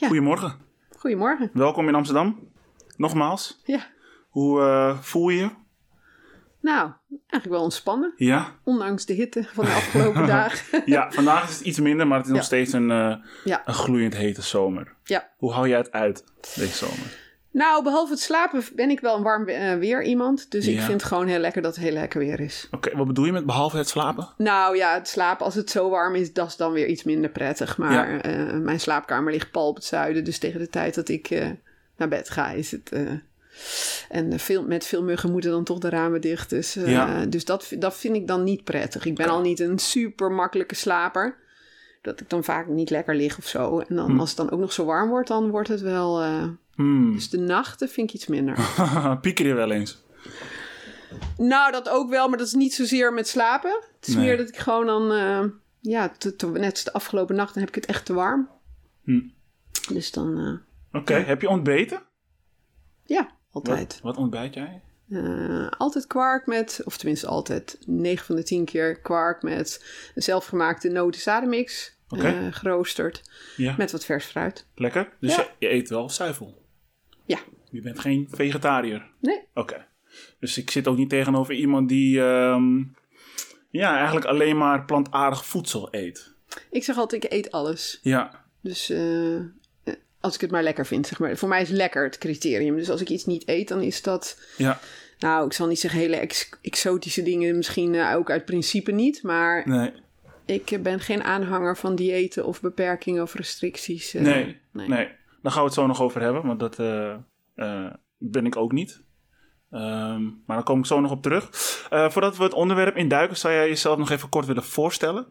Ja. goedemorgen. Goedemorgen. Welkom in Amsterdam. Nogmaals, Ja. hoe eh, voel je je? Nou, eigenlijk wel ontspannen. Ja? Ondanks de hitte van de afgelopen dagen. ja, vandaag is het iets minder, maar het is nog steeds een, eh, Ja. een gloeiend hete zomer. Ja. Hoe hou jij het uit deze zomer? Nou, behalve het slapen ben ik wel een warm eh, weer iemand. Dus ik vind het gewoon heel lekker dat het heel lekker weer is. Oké, wat bedoel je met behalve het slapen? Nou ja, het slapen als het zo warm is, dat is dan weer iets minder prettig. Maar Ja. eh, mijn slaapkamer ligt pal op het zuiden. Dus tegen de tijd dat ik eh, naar bed ga, is het... en veel, met veel muggen moeten dan toch de ramen dicht. Dus, Ja. dus dat, dat vind ik dan niet prettig. Ik ben al niet een super makkelijke slaper. Dat ik dan vaak niet lekker lig of zo. En dan, Hm. als het dan ook nog zo warm wordt, dan wordt het wel... Hmm. dus de nachten vind ik iets minder. Pieker je wel eens? Nou, dat ook wel, maar dat is niet zozeer met slapen. Het is Nee. meer dat ik gewoon dan, eh, ja, te- te- net als de afgelopen nacht, dan heb ik het echt te warm. Hm. Dus dan, eh, Oké, heb je ontbeten? ja, altijd. wat ontbijt jij? Eh, altijd kwark met, of tenminste altijd 9 van de 10 keer kwark met een zelfgemaakte noten-zadenmix. Geroosterd, Ja, met wat vers fruit. lekker. Dus Ja. je, je eet wel zuivel? Ja. Je bent geen vegetariër? Nee, Oké. Dus ik zit ook niet tegenover iemand die ehm, ja, eigenlijk alleen maar plantaardig voedsel eet. ik zeg altijd, ik eet alles. Ja, Dus eh, eh, als ik het maar lekker vind, zeg maar. Voor mij is lekker het criterium. Dus als ik iets niet eet, dan is dat... ja, Nou, ik zal niet zeggen hele ex- exotische dingen, misschien eh, ook uit principe niet. Maar nee, ik ben geen aanhanger van diëten of beperkingen of restricties. nee, nee. nee, Daar gaan we het zo nog over hebben, want dat eh, eh, ben ik ook niet. Ehm, maar daar kom ik zo nog op terug. Eh, voordat we het onderwerp induiken, zou jij jezelf nog even kort willen voorstellen.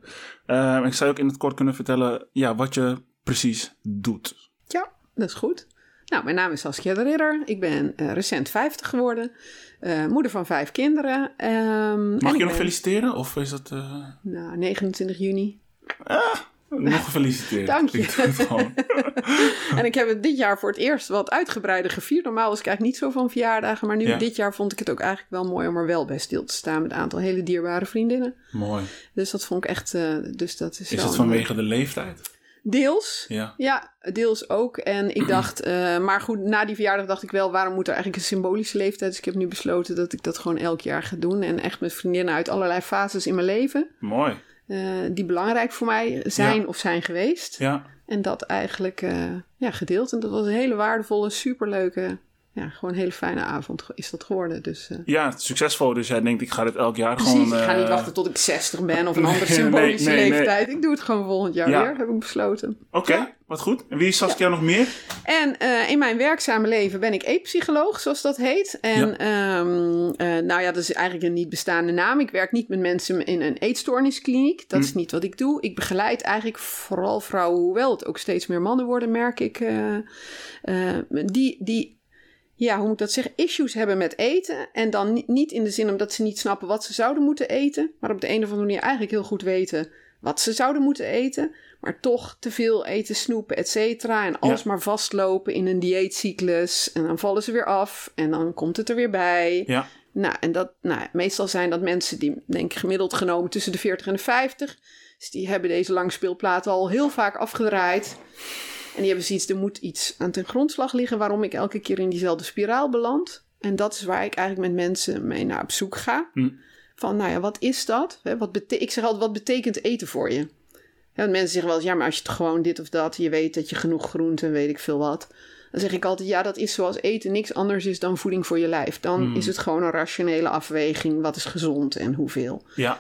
Ehm, ik zou je ook in het kort kunnen vertellen ja, wat je precies doet. Ja, dat is goed. Nou, mijn naam is Saskia de Ridder. Ik ben recent 50 geworden. moeder van vijf kinderen. En Mag je nog feliciteren? Of is dat... Nou, 29 juni. Nog gefeliciteerd. Dank je. Ik doe het gewoon. En ik heb het dit jaar voor het eerst wat uitgebreider gevierd. Normaal was ik eigenlijk niet zo van verjaardagen. Maar nu Ja. dit jaar vond ik het ook eigenlijk wel mooi om er wel bij stil te staan. Met een aantal hele dierbare vriendinnen. Mooi. Dus dat vond ik echt. eh, dus dat is Is een- vanwege de leeftijd? Deels. Ja. Ja, deels ook. En ik dacht, eh, maar goed, na die verjaardag dacht ik wel, waarom moet er eigenlijk een symbolische leeftijd? Dus ik heb nu besloten dat ik dat gewoon elk jaar ga doen. En echt met vriendinnen uit allerlei fases in mijn leven, Mooi. Eh, die belangrijk voor mij zijn Ja. of zijn geweest. Ja. En dat eigenlijk eh, ja, gedeeld. En dat was een hele waardevolle, superleuke, ja, gewoon een hele fijne avond is dat geworden. Dus eh, ja, succesvol. Dus jij denkt, ik ga dit elk jaar precies, gewoon... ik ga niet wachten tot ik 60 ben of een andere symbolische nee, nee. leeftijd. Ik doe het gewoon volgend jaar Ja. weer, heb ik besloten. Oké. Wat goed. En wie is Saskia nog meer? En eh, in mijn werkzame leven ben ik eetpsycholoog, zoals dat heet. En ehm, eh, nou ja, dat is eigenlijk een niet bestaande naam. Ik werk niet met mensen in een eetstoorniskliniek. Dat is niet wat ik doe. Ik begeleid eigenlijk vooral vrouwen, hoewel het ook steeds meer mannen worden, merk ik. eh, die, die, ja, hoe moet ik dat zeggen, issues hebben met eten. En dan ni- niet in de zin omdat ze niet snappen wat ze zouden moeten eten. Maar op de een of andere manier eigenlijk heel goed weten wat ze zouden moeten eten. Maar toch te veel eten, snoepen, et cetera. En alles maar vastlopen in een dieetcyclus. En dan vallen ze weer af. En dan komt het er weer bij. Ja. Nou, en dat, nou, meestal zijn dat mensen die, denk ik, gemiddeld genomen tussen de 40 en de 50. Dus die hebben deze langspeelplaten al heel vaak afgedraaid. En die hebben zoiets, er moet iets aan ten grondslag liggen waarom ik elke keer in diezelfde spiraal beland. En dat is waar ik eigenlijk met mensen mee naar op zoek ga. Hm. Van, nou ja, wat is dat? Wat bete- ik zeg altijd, wat betekent eten voor je? Ja, want mensen zeggen wel eens, ja, maar als je het gewoon dit of dat, je weet dat je genoeg groente en weet ik veel wat. Dan zeg ik altijd, ja, dat is zoals eten niks anders is dan voeding voor je lijf. Dan Hmm. is het gewoon een rationele afweging, wat is gezond en hoeveel. Ja.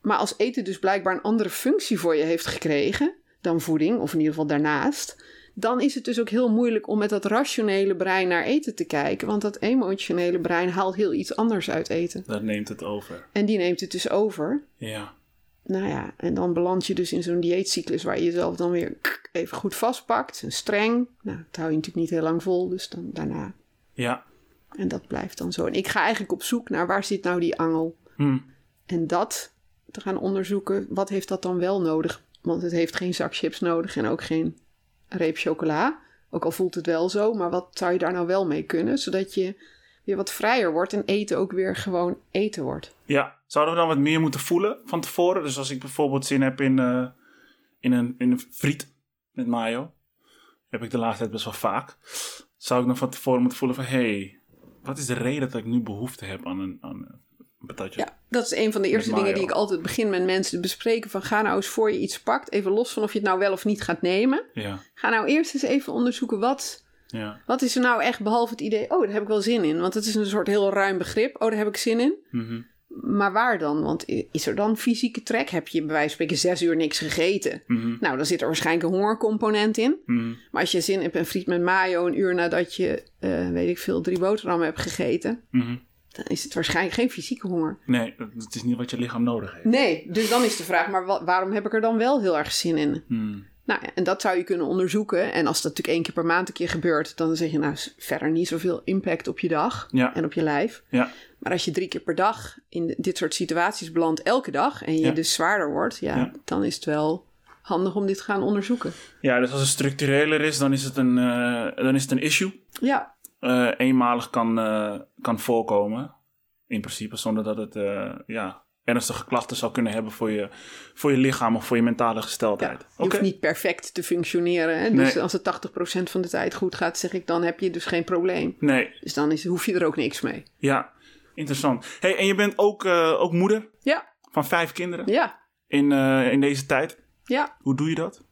Maar als eten dus blijkbaar een andere functie voor je heeft gekregen dan voeding, of in ieder geval daarnaast, dan is het dus ook heel moeilijk om met dat rationele brein naar eten te kijken. Want dat emotionele brein haalt heel iets anders uit eten. Dat neemt het over. En die neemt het dus over. Ja. Nou ja, en dan beland je dus in zo'n dieetcyclus waar je jezelf dan weer even goed vastpakt. En streng. Nou, dat hou je natuurlijk niet heel lang vol, dus dan daarna. Ja. En dat blijft dan zo. En ik ga eigenlijk op zoek naar waar zit nou die angel. Hm. En dat te gaan onderzoeken, wat heeft dat dan wel nodig? Want het heeft geen zak chips nodig en ook geen reep chocola. Ook al voelt het wel zo, maar wat zou je daar nou wel mee kunnen? Zodat je weer wat vrijer wordt en eten ook weer gewoon eten wordt. Ja. Zouden we dan wat meer moeten voelen van tevoren? Dus als ik bijvoorbeeld zin heb in, eh, in, een, in een friet, met mayo. Heb ik de laatste tijd best wel vaak. Zou ik nog van tevoren moeten voelen van... Hé, hey, wat is de reden dat ik nu behoefte heb aan een, aan een patatje? Ja, dat is een van de eerste dingen die ik altijd begin met mensen te bespreken. Van ga nou eens voor je iets pakt, even los van of je het nou wel of niet gaat nemen. Ja, Ga nou eerst eens even onderzoeken wat, ja. wat is er nou echt behalve het idee... oh, daar heb ik wel zin in. Want het is een soort heel ruim begrip. Oh, daar heb ik zin in. Mhm. Maar waar dan? Want is er dan fysieke trek? Heb je bij wijze van spreken zes uur niks gegeten? Mhm. Nou, dan zit er waarschijnlijk een hongercomponent in. Mhm. Maar als je zin hebt in friet met mayo een uur nadat je, eh, weet ik veel, drie boterhammen hebt gegeten... Mhm. dan is het waarschijnlijk geen fysieke honger. Nee, het is niet wat je lichaam nodig heeft. Nee, dus dan is de vraag, maar wa- waarom heb ik er dan wel heel erg zin in? Nou ja, en dat zou je kunnen onderzoeken. En als dat natuurlijk één keer per maand een keer gebeurt... dan zeg je nou verder niet zoveel impact op je dag Ja. en op je lijf. Ja, Maar als je drie keer per dag in dit soort situaties belandt, elke dag... en je Ja. dus zwaarder wordt, ja, dan is het wel handig om dit te gaan onderzoeken. ja dus als het structureler is, dan is het een, eh, dan is het een issue. Ja, eh, eenmalig kan, eh, kan voorkomen. In principe, zonder dat het ja, ernstige klachten zou kunnen hebben voor je, voor je lichaam of voor je mentale ja. gesteldheid. je Oké. hoeft niet perfect te functioneren. Hè? Dus Nee. als het 80% van de tijd goed gaat, zeg ik, dan heb je dus geen probleem. Nee, Dus dan is, hoef je er ook niks mee. ja, interessant. Hey, en je bent ook, eh, ook moeder Ja, van vijf kinderen ja, in, eh, in deze tijd. ja. Hoe doe je dat?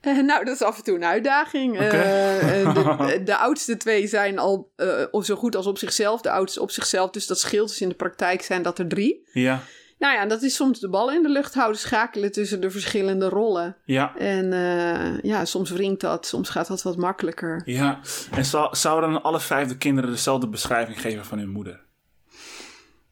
Eh, nou, dat is af en toe een uitdaging. De, de oudste twee zijn al zo goed als op zichzelf. De oudste op zichzelf, dus dat scheelt. Dus in de praktijk zijn dat er drie. Ja, Nou ja, dat is soms de ballen in de lucht houden, schakelen tussen de verschillende rollen. ja, En eh, ja, soms wringt dat, soms gaat dat wat makkelijker. ja. En zou, zouden alle vijf de kinderen dezelfde beschrijving geven van hun moeder?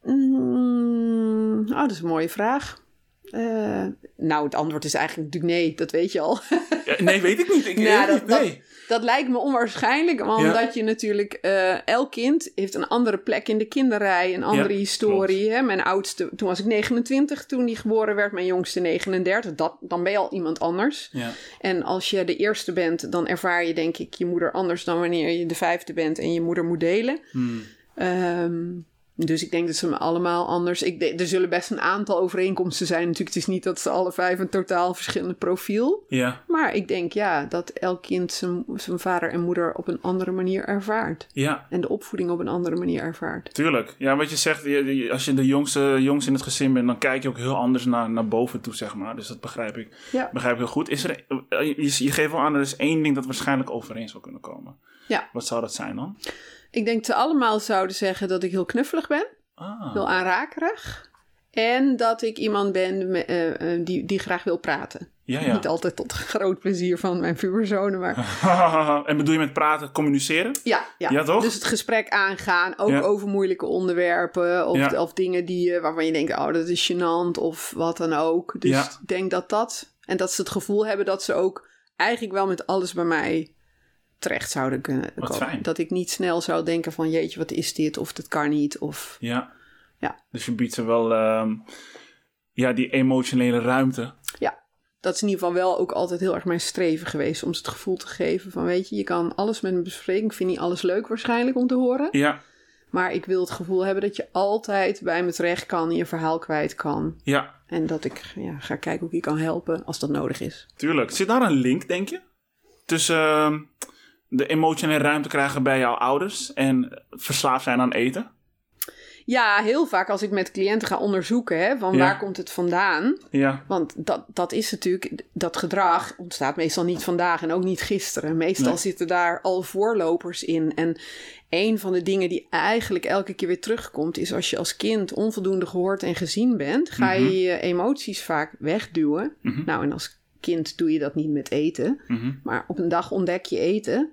Mm, oh, dat is een mooie vraag. Eh, nou, het antwoord is eigenlijk natuurlijk nee, dat weet je al. Ja, nee, weet ik niet. Ik, Nou, dat- niet. nee. Dat lijkt me onwaarschijnlijk, omdat je natuurlijk... eh, elk kind heeft een andere plek in de kinderrij, een andere Ja, historie. Hè? Mijn oudste, toen was ik 29 toen die geboren werd, mijn jongste 39. Dat, dan ben je al iemand anders. Ja. En als je de eerste bent, dan ervaar je denk ik je moeder anders dan wanneer je de vijfde bent en je moeder moet delen. Hmm. Ehm, dus ik denk dat ze allemaal anders. Ik, er zullen best een aantal overeenkomsten zijn. Natuurlijk, het is niet dat ze alle vijf een totaal verschillend profiel. Ja, Maar ik denk ja, dat elk kind zijn, zijn vader en moeder op een andere manier ervaart. ja. En de opvoeding op een andere manier ervaart. Tuurlijk. Ja, wat je zegt, als je de jongste, jongste in het gezin bent, dan kijk je ook heel anders naar, naar boven toe, zeg maar. Dus dat begrijp ik, Ja. begrijp ik heel goed. Is er, eh, je, je geeft wel aan, er is één ding dat waarschijnlijk overeen zou kunnen komen. Ja. Wat zou dat zijn dan? Ik denk dat ze allemaal zouden zeggen dat ik heel knuffelig ben. Ah, Heel aanrakerig. En dat ik iemand ben me- eh, eh, die, die graag wil praten. ja, ja. Niet altijd tot groot plezier van mijn puberzonen, maar en bedoel je met praten, communiceren? ja, ja. Ja, toch? Dus het gesprek aangaan, ook over moeilijke onderwerpen of, of dingen die, je- waarvan je denkt, oh dat is gênant of wat dan ook. Dus ik denk dat dat, en dat ze het gevoel hebben dat ze ook eigenlijk wel met alles bij mij terecht zouden kunnen Wat komen. fijn. Dat ik niet snel zou denken van jeetje, wat is dit? Of dat kan niet. Of Ja. Ja. Dus je biedt ze wel ehm, ja, die emotionele ruimte. ja, dat is in ieder geval wel ook altijd heel erg mijn streven geweest. Om ze het gevoel te geven van weet je, je kan alles met me bespreken. Ik vind niet alles leuk waarschijnlijk om te horen. Ja, Maar ik wil het gevoel hebben dat je altijd bij me terecht kan, je verhaal kwijt kan. ja, En dat ik ja, ga kijken hoe ik je kan helpen als dat nodig is. tuurlijk. Zit daar een link, denk je? Tussen ehm, de emotionele ruimte krijgen bij jouw ouders en verslaafd zijn aan eten? Ja, heel vaak als ik met cliënten ga onderzoeken hè, van Ja. waar komt het vandaan. Ja, Want dat, dat is natuurlijk, dat gedrag ontstaat meestal niet vandaag en ook niet gisteren. Meestal Nee. zitten daar al voorlopers in. En een van de dingen die eigenlijk elke keer weer terugkomt, is als je als kind onvoldoende gehoord en gezien bent, ga je Mhm. je emoties vaak wegduwen. Mhm. Nou, en als kind doe je dat niet met eten. mhm. Maar op een dag ontdek je eten.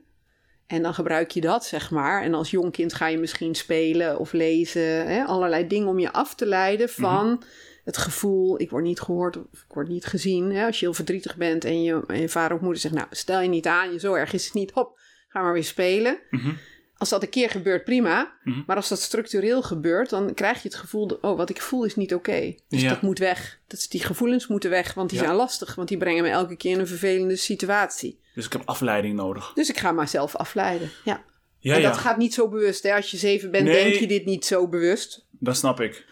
En dan gebruik je dat, zeg maar. En als jong kind ga je misschien spelen of lezen. Hè, allerlei dingen om je af te leiden van het gevoel... ik word niet gehoord of ik word niet gezien. Hè, als je heel verdrietig bent en je, en je vader of moeder zegt... nou, stel je niet aan, je zo erg is het niet. Hop, ga maar weer spelen. Mhm. Als dat een keer gebeurt, prima. Mhm. Maar als dat structureel gebeurt, dan krijg je het gevoel... dat, oh, wat ik voel is niet oké. Dus Ja. dat moet weg. Dat, is- die gevoelens moeten weg, want die Ja. zijn lastig. Want die brengen me elke keer in een vervelende situatie. Dus ik heb afleiding nodig. Dus ik ga mezelf afleiden. Ja. Ja, en dat gaat niet zo bewust. Hè? Als je zeven bent, Nee. denk je dit niet zo bewust. dat snap ik.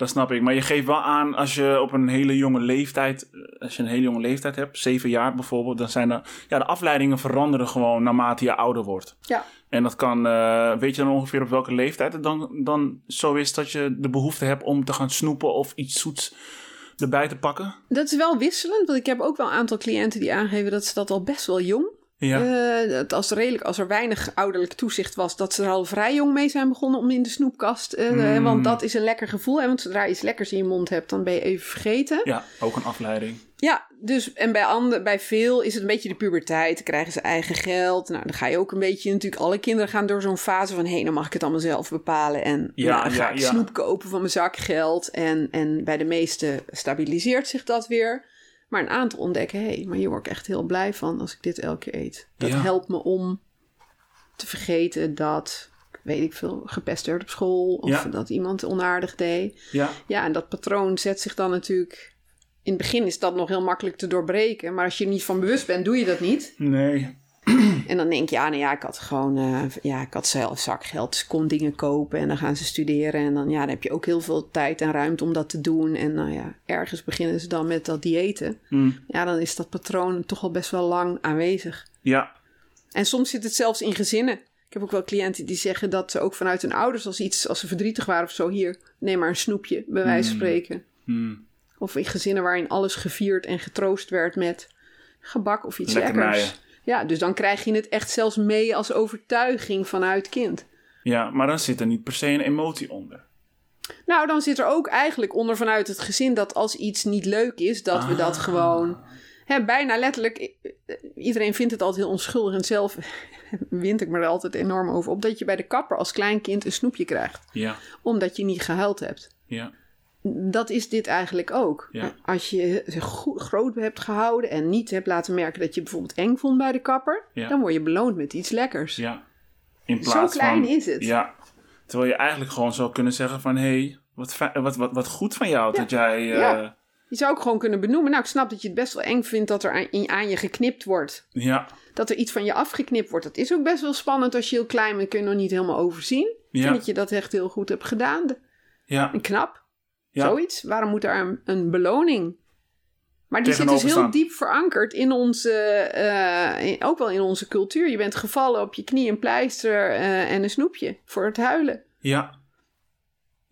Dat snap ik. Maar je geeft wel aan als je op een hele jonge leeftijd, eh, als je een hele jonge leeftijd hebt, zeven jaar bijvoorbeeld, dan zijn de, ja, de afleidingen veranderen gewoon naarmate je ouder wordt. Ja. En dat kan, eh, weet je dan ongeveer op welke leeftijd het dan, dan zo is dat je de behoefte hebt om te gaan snoepen of iets zoets erbij te pakken? Dat is wel wisselend, want ik heb ook wel een aantal cliënten die aangeven dat ze dat al best wel jong. Ja. eh, dat als, er redelijk, als er weinig ouderlijk toezicht was, dat ze er al vrij jong mee zijn begonnen om in de snoepkast. eh, Mm. Want dat is een lekker gevoel. Hè? Want zodra je iets lekkers in je mond hebt, dan ben je even vergeten. ja, ook een afleiding. Ja, dus en bij, ander, bij veel is het een beetje de puberteit. Dan krijgen ze eigen geld. Nou, dan ga je ook een beetje natuurlijk. Alle kinderen gaan door zo'n fase van: hé, hey, dan mag ik het allemaal zelf bepalen. En Ja, nou, dan ga ja, ik ja. snoep kopen van mijn zakgeld. En, en bij de meesten stabiliseert zich dat weer. Maar een aantal ontdekken: hé, hey, maar hier word ik echt heel blij van als ik dit elke keer eet. Dat Ja. helpt me om te vergeten dat. Weet ik veel, gepest werd op school. Of Ja. dat iemand onaardig deed. Ja, Ja, en dat patroon zet zich dan natuurlijk. In het begin is dat nog heel makkelijk te doorbreken. Maar als je er niet van bewust bent, doe je dat niet. nee. En dan denk je, ja, nou ja, ik had gewoon, eh, ja, ik had zelf zakgeld, dus kon dingen kopen en dan gaan ze studeren. En dan, ja, dan heb je ook heel veel tijd en ruimte om dat te doen. En nou ja, ergens beginnen ze dan met dat diëten. Hm. Ja, dan is dat patroon toch al best wel lang aanwezig. Ja, En soms zit het zelfs in gezinnen. Ik heb ook wel cliënten die zeggen dat ze ook vanuit hun ouders, als iets, als ze verdrietig waren of zo, hier, neem maar een snoepje, bij wijze van spreken. Hm. Of in gezinnen waarin alles gevierd en getroost werd met gebak of iets Lekkernijen. lekkers. Ja, dus dan krijg je het echt zelfs mee als overtuiging vanuit kind. ja, maar dan zit er niet per se een emotie onder. Nou, dan zit er ook eigenlijk onder vanuit het gezin dat als iets niet leuk is, dat we dat Ah. gewoon. Hè, bijna letterlijk, iedereen vindt het altijd heel onschuldig en zelf wint ik me er altijd enorm over op dat je bij de kapper als klein kind een snoepje krijgt, Ja, omdat je niet gehuild hebt. ja, Dat is dit eigenlijk ook. Ja. Als je goed, groot hebt gehouden en niet hebt laten merken dat je bijvoorbeeld eng vond bij de kapper, Ja. dan word je beloond met iets lekkers. ja. In Zo plaats klein van, is het. Ja, terwijl je eigenlijk gewoon zou kunnen zeggen van... hé, hey, wat, wat, wat, wat goed van jou dat jij... Ja. Je zou ook gewoon kunnen benoemen. Nou, ik snap dat je het best wel eng vindt dat er aan, je geknipt wordt. ja, Dat er iets van je afgeknipt wordt. Dat is ook best wel spannend als je heel klein bent. Kun je nog niet helemaal overzien. Ja. vind dat je dat echt heel goed hebt gedaan. Ja, En knap. Ja. Zoiets. Waarom moet daar een, een beloning? Maar die zit dus heel staan. diep verankerd in onze, eh, in- ook wel in onze cultuur. Je bent gevallen op je knie, een pleister eh, en een snoepje voor het huilen. ja.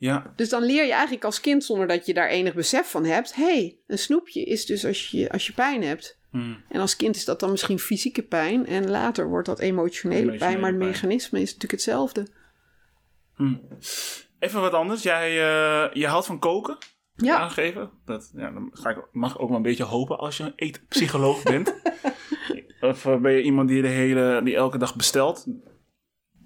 Ja, Dus dan leer je eigenlijk als kind, zonder dat je daar enig besef van hebt... hé, hey, een snoepje is dus als je, als je pijn hebt. hm, En als kind is dat dan misschien fysieke pijn... en later wordt dat emotionele, pijn... Maar het mechanisme is natuurlijk hetzelfde. hm. Even wat anders. Jij eh, je houdt van koken? Ja, aangegeven. Dat, ja, dan ga ik, mag ik ook wel een beetje hopen als je een eetpsycholoog bent. of eh, ben je iemand die, de hele, die elke dag bestelt?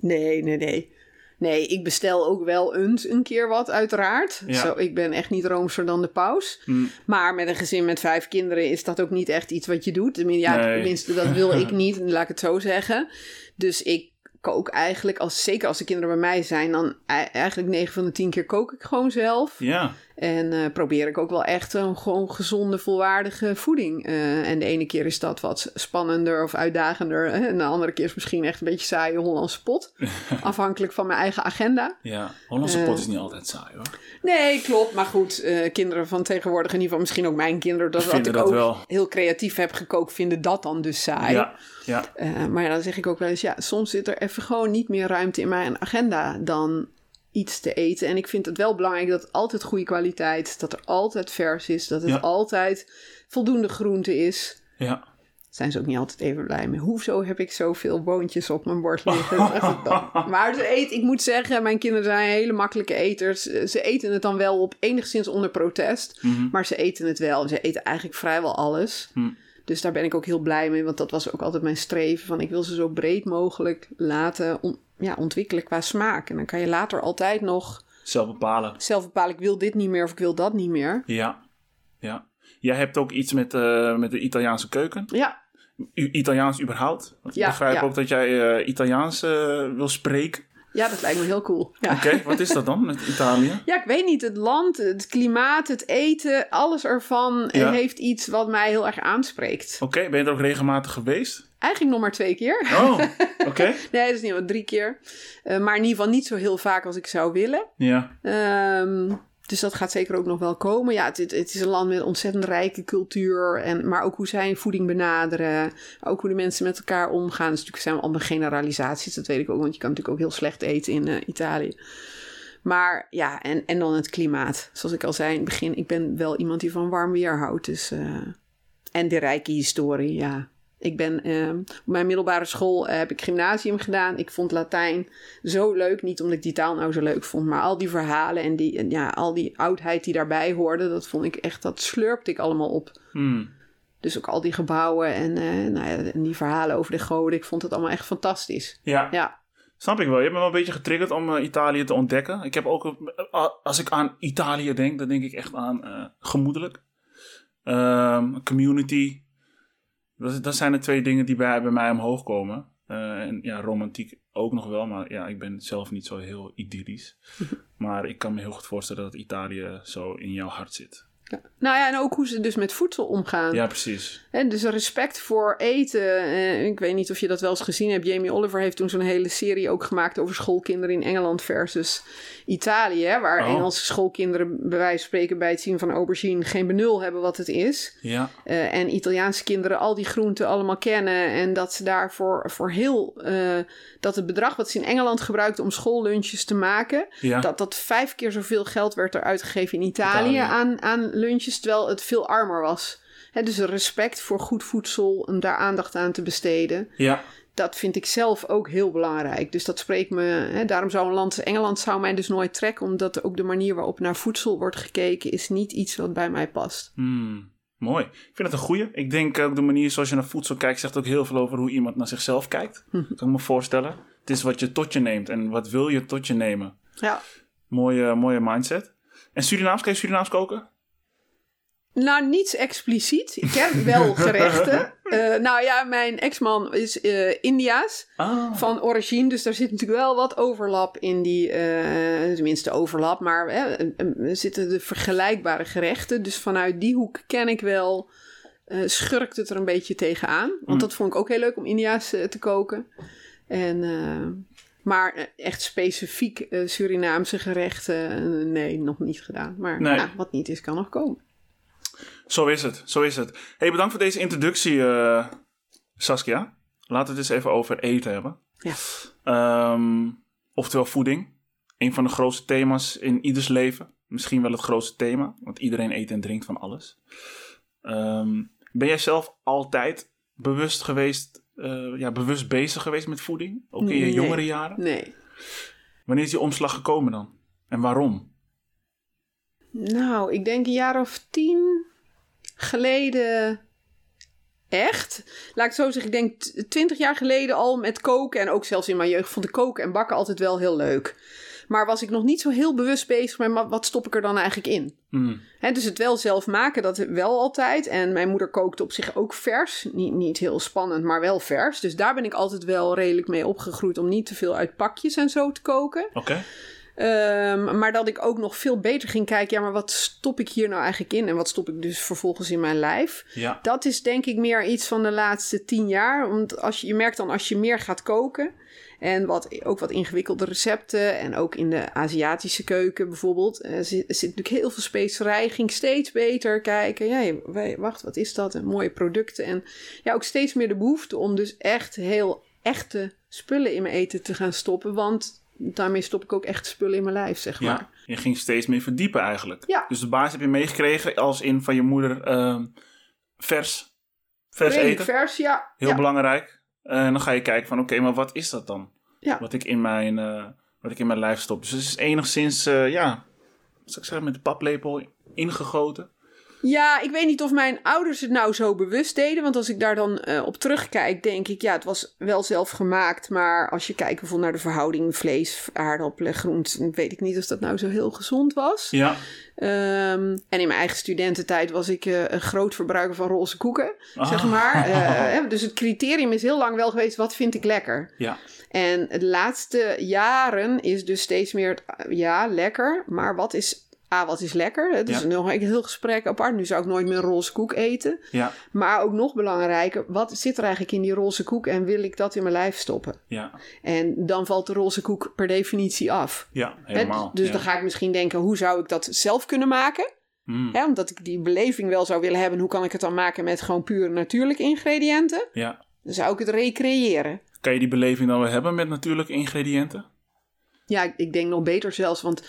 nee, nee, nee. Nee, ik bestel ook wel eens een keer wat, uiteraard. Ja. Zo, ik ben echt niet roomser dan de paus. Hm, Maar met een gezin met vijf kinderen is dat ook niet echt iets wat je doet. Ja, Nee. tenminste dat wil ik niet, laat ik het zo zeggen. Dus ik kook eigenlijk, als, zeker als de kinderen bij mij zijn... dan e- eigenlijk 9 van de 10 keer kook ik gewoon zelf. ja, En eh, probeer ik ook wel echt een gewoon gezonde, volwaardige voeding. Eh, en de ene keer is dat wat spannender of uitdagender. En de andere keer is misschien echt een beetje saaie Hollandse pot. Afhankelijk van mijn eigen agenda. ja. Hollandse Eh. pot is niet altijd saai hoor. Nee, klopt. Maar goed, eh, kinderen van tegenwoordig, in ieder geval misschien ook mijn kinderen, dat wat Vinden ik dat ook wel. heel creatief heb gekookt, vinden dat dan dus saai. Ja, ja, Eh, maar ja, dan zeg ik ook wel eens, ja, soms zit er even gewoon niet meer ruimte in mijn agenda dan iets te eten. En ik vind het wel belangrijk dat het altijd goede kwaliteit, dat er altijd vers is, dat het Ja. altijd voldoende groente is. ja. Zijn ze ook niet altijd even blij mee. Hoezo heb ik zoveel boontjes op mijn bord liggen? Maar ze eet, ik moet zeggen, mijn kinderen zijn hele makkelijke eters. Ze eten het dan wel op enigszins onder protest. Mhm. Maar ze eten het wel. Ze eten eigenlijk vrijwel alles. Hm. Dus daar ben ik ook heel blij mee. Want dat was ook altijd mijn streven. Van ik wil ze zo breed mogelijk laten ja, ontwikkelen qua smaak. En dan kan je later altijd nog Zelf bepalen. zelf bepalen. Ik wil dit niet meer of ik wil dat niet meer. Ja, ja. Jij hebt ook iets met, eh, met de Italiaanse keuken. Ja, U- Italiaans überhaupt. Want Ja, ik begrijp ja. ook dat jij eh, Italiaans eh, wil spreken. ja dat lijkt me heel cool. Ja. Oké, wat is dat dan met Italië? Ja, ik weet niet. Het land, het klimaat, het eten, alles ervan heeft iets wat mij heel erg aanspreekt. Oké, ben je er ook regelmatig geweest? Eigenlijk nog maar twee keer. Oh, oké. Nee, dat is niet wat drie keer. Eh, maar in ieder geval niet zo heel vaak als ik zou willen. Ja, Ehm, Dus dat gaat zeker ook nog wel komen. Ja, het, het, het is een land met ontzettend rijke cultuur. En, maar ook hoe zij voeding benaderen. Ook hoe de mensen met elkaar omgaan. Dus natuurlijk zijn allemaal generalisaties, dat weet ik ook. Want je kan natuurlijk ook heel slecht eten in uh, Italië. Maar ja, en, en dan het klimaat. Zoals ik al zei in het begin, ik ben wel iemand die van warm weer houdt. Dus, uh, en de rijke historie, ja. Ik ben uh, op mijn middelbare school uh, heb ik gymnasium gedaan. Ik vond Latijn zo leuk. Niet omdat ik die taal nou zo leuk vond, maar al die verhalen en, die, en ja, al die oudheid die daarbij hoorde, dat vond ik echt, dat slurpte ik allemaal op. Hmm. Dus ook al die gebouwen en, uh, nou ja, en die verhalen over de goden. Ik vond het allemaal echt fantastisch. Ja. Ja. Snap ik wel. Je hebt me wel een beetje getriggerd om uh, Italië te ontdekken. Ik heb ook, als ik aan Italië denk, dan denk ik echt aan gemoedelijk. Um, community. Dat, dat, zijn de twee dingen die bij, bij mij omhoog komen. en ja, romantiek ook nog wel, maar ja, ik ben zelf niet zo heel idyllisch. maar ik kan me heel goed voorstellen dat Italië zo in jouw hart zit. Ja. Nou ja, en ook hoe ze dus met voedsel omgaan. Ja, precies. En dus respect voor eten. Eh, ik weet niet of je dat wel eens gezien hebt. Jamie Oliver heeft toen zo'n hele serie ook gemaakt over schoolkinderen in Engeland versus Italië. Waar oh. Engelse schoolkinderen bij wijze van spreken bij het zien van aubergine geen benul hebben wat het is. Ja. Uh, en Italiaanse kinderen al die groenten allemaal kennen. En dat ze daarvoor voor heel... Uh, dat het bedrag wat ze in Engeland gebruikten om schoollunches te maken... Ja. dat dat vijf keer zoveel geld werd er uitgegeven in Italië, Italië. aan, aan lunches, terwijl het veel armer was. He, dus respect voor goed voedsel en daar aandacht aan te besteden. Ja. Dat vind ik zelf ook heel belangrijk. Dus dat spreekt me. He, daarom zou een land als Engeland zou mij dus nooit trekken, omdat ook de manier waarop naar voedsel wordt gekeken is niet iets wat bij mij past. Mm, mooi. Ik vind het een goeie. Ik denk ook de manier zoals je naar voedsel kijkt, zegt ook heel veel over hoe iemand naar zichzelf kijkt. Hm. Kan ik me voorstellen. Het is wat je tot je neemt en wat wil je tot je nemen. Ja. Mooie, mooie mindset. En Surinaams, kan je Surinaams koken? Nou, niets expliciet. Ik ken wel gerechten. Uh, nou ja, mijn ex-man is uh, Indiaas ah. van origine. Dus daar zit natuurlijk wel wat overlap in die... Uh, tenminste overlap, maar er zitten de vergelijkbare gerechten. Dus vanuit die hoek ken ik wel... schurkt het er een beetje tegenaan. Want Mm. dat vond ik ook heel leuk om Indiaas te koken. En... Maar echt specifiek Surinaamse gerechten, nee, nog niet gedaan. Maar Nee. ja, wat niet is, kan nog komen. Zo is het, zo is het. Hey, bedankt voor deze introductie, eh, Saskia. Laten we het eens even over eten hebben. Ja. Ehm, oftewel voeding. Een van de grootste thema's in ieders leven. Misschien wel het grootste thema, want iedereen eet en drinkt van alles. Ehm, ben jij zelf altijd bewust geweest, eh, ja, bewust bezig geweest met voeding? Ook in je jongere jaren? Nee. Wanneer is die omslag gekomen dan? En waarom? Nou, ik denk een jaar of tien geleden. Echt? Laat ik zo zeggen, ik denk twintig jaar geleden al met koken. En ook zelfs in mijn jeugd vond ik koken en bakken altijd wel heel leuk. Maar was ik nog niet zo heel bewust bezig met wat stop ik er dan eigenlijk in? Hè, dus het wel zelf maken, dat wel altijd. En mijn moeder kookte op zich ook vers. Niet, niet heel spannend, maar wel vers. Dus daar ben ik altijd wel redelijk mee opgegroeid om niet te veel uit pakjes en zo te koken. Oké. Ehm, maar dat ik ook nog veel beter ging kijken, ja, maar wat stop ik hier nou eigenlijk in? En wat stop ik dus vervolgens in mijn lijf? Ja. Dat is denk ik meer iets van de laatste tien jaar. Want als je, je merkt dan als je meer gaat koken. En wat, ook wat ingewikkelde recepten. En ook in de Aziatische keuken bijvoorbeeld. eh, zit, zit natuurlijk heel veel specerij. Ging steeds beter kijken. Ja, wacht, wat is dat? En mooie producten. En ja, ook steeds meer de behoefte om dus echt heel echte spullen in mijn eten te gaan stoppen. Want daarmee stop ik ook echt spullen in mijn lijf, zeg maar. Ja, je ging steeds meer verdiepen eigenlijk. Ja. Dus de basis heb je meegekregen als in van je moeder ehm, vers, vers Redelijk eten. vers, ja. Heel ja. belangrijk. En dan ga je kijken van oké, maar wat is dat dan? Ja. Wat ik in mijn, eh, wat ik in mijn lijf stop. Dus het is enigszins, eh, ja, zou ik zeggen, met de paplepel ingegoten. Ja, ik weet niet of mijn ouders het nou zo bewust deden. Want als ik daar dan eh, op terugkijk, denk ik, ja, het was wel zelf gemaakt. Maar als je kijkt bijvoorbeeld naar de verhouding vlees, aardappelen, groenten, weet ik niet of dat nou zo heel gezond was. Ja. Ehm, en in mijn eigen studententijd was ik eh, een groot verbruiker van roze koeken, zeg Ah. maar. Eh, dus het criterium is heel lang wel geweest, wat vind ik lekker? Ja. En de laatste jaren is dus steeds meer, het, ja, lekker, maar wat is ah, wat is lekker? Het is Ja. nog een heel gesprek apart. Nu zou ik nooit meer een roze koek eten. Ja, Maar ook nog belangrijker, wat zit er eigenlijk in die roze koek en wil ik dat in mijn lijf stoppen? ja, En dan valt de roze koek per definitie af. ja, helemaal. Dus ja. dan ga ik misschien denken, hoe zou ik dat zelf kunnen maken? Mm, Hè, omdat ik die beleving wel zou willen hebben. Hoe kan ik het dan maken met gewoon puur natuurlijke ingrediënten? ja. Dan zou ik het recreëren. Kan je die beleving dan wel hebben met natuurlijke ingrediënten? Ja, ik denk nog beter zelfs, want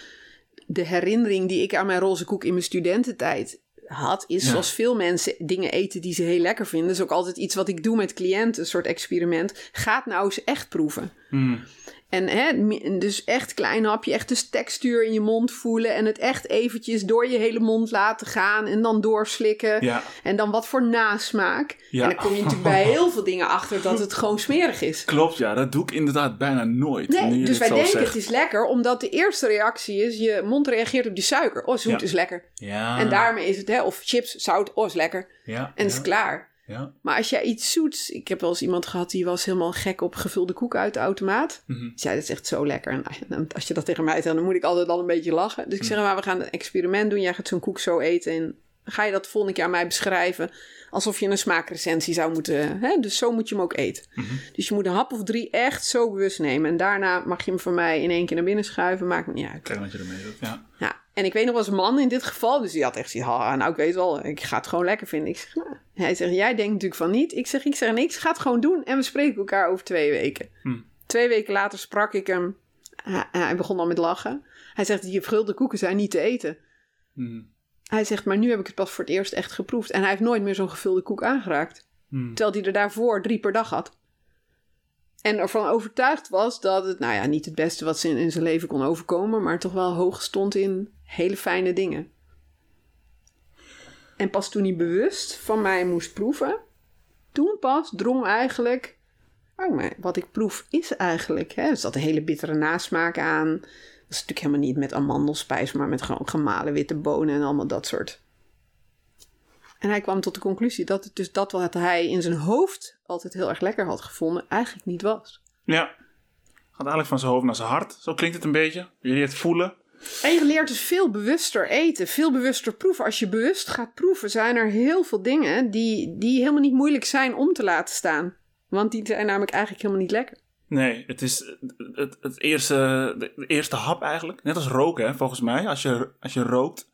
de herinnering die ik aan mijn roze koek in mijn studententijd had, is Ja. zoals veel mensen dingen eten die ze heel lekker vinden. Dat is ook altijd iets wat ik doe met cliënten, een soort experiment. Gaat nou eens echt proeven. Mm, En hè, dus echt klein hapje, echt de textuur in je mond voelen en het echt eventjes door je hele mond laten gaan en dan doorslikken. ja, En dan wat voor nasmaak. Ja. En dan kom je natuurlijk bij heel veel dingen achter dat het gewoon smerig is. klopt. Ja, dat doe ik inderdaad bijna nooit. Nee, dus wij denken zegt. het is lekker, omdat de eerste reactie is, je mond reageert op die suiker. Oh, zoet Ja. is lekker. Ja, En daarmee is het, hè, of chips, zout, oh, is lekker. ja, En het is klaar. Ja. Maar als jij iets zoets... Ik heb wel eens iemand gehad die was helemaal gek op gevulde koek uit de automaat. Mhm. Die zei, dat is echt zo lekker. En als je dat tegen mij zegt, dan moet ik altijd al een beetje lachen. Dus ik zeg, maar we gaan een experiment doen. Jij gaat zo'n koek zo eten. En ga je dat volgende keer aan mij beschrijven... alsof je een smaakrecensie zou moeten... Hè? Dus zo moet je hem ook eten. Mhm. Dus je moet een hap of drie echt zo bewust nemen. En daarna mag je hem van mij in één keer naar binnen schuiven. Maakt me niet uit. Kijk wat je ermee doet. Ja. Ja, en ik weet nog wel eens een man in dit geval, dus die had echt zoiets, "Ha, nou ik weet wel, ik ga het gewoon lekker vinden. Ik zeg, nou. Hij zegt, jij denkt natuurlijk van niet. Ik zeg, ik zeg niks, ga het gewoon doen en we spreken elkaar over twee weken. Hm. Twee weken later sprak ik hem, hij, hij begon al met lachen. Hij zegt, die gevulde koeken zijn niet te eten. Mm, Hij zegt, maar nu heb ik het pas voor het eerst echt geproefd. En hij heeft nooit meer zo'n gevulde koek aangeraakt. mm. Terwijl hij er daarvoor drie per dag had. En ervan overtuigd was dat het, nou ja, niet het beste wat ze in, zijn leven kon overkomen, maar toch wel hoog stond in hele fijne dingen. En pas toen hij bewust van mij moest proeven, toen pas drong eigenlijk, oh, maar wat ik proef is eigenlijk, hè, er zat een hele bittere nasmaak aan. Dat is natuurlijk helemaal niet met amandelspijs, maar met gewoon gemalen witte bonen en allemaal dat soort en hij kwam tot de conclusie dat het dus dat wat hij in zijn hoofd altijd heel erg lekker had gevonden, eigenlijk niet was. Ja. Gaat eigenlijk van zijn hoofd naar zijn hart. Zo klinkt het een beetje. Je leert voelen. En je leert dus veel bewuster eten, veel bewuster proeven. Als je bewust gaat proeven, zijn er heel veel dingen die, die helemaal niet moeilijk zijn om te laten staan. Want die zijn namelijk eigenlijk helemaal niet lekker. Nee, het is het, het eerste, de eerste hap eigenlijk. Net als roken, hè, volgens mij. Als je, als je rookt,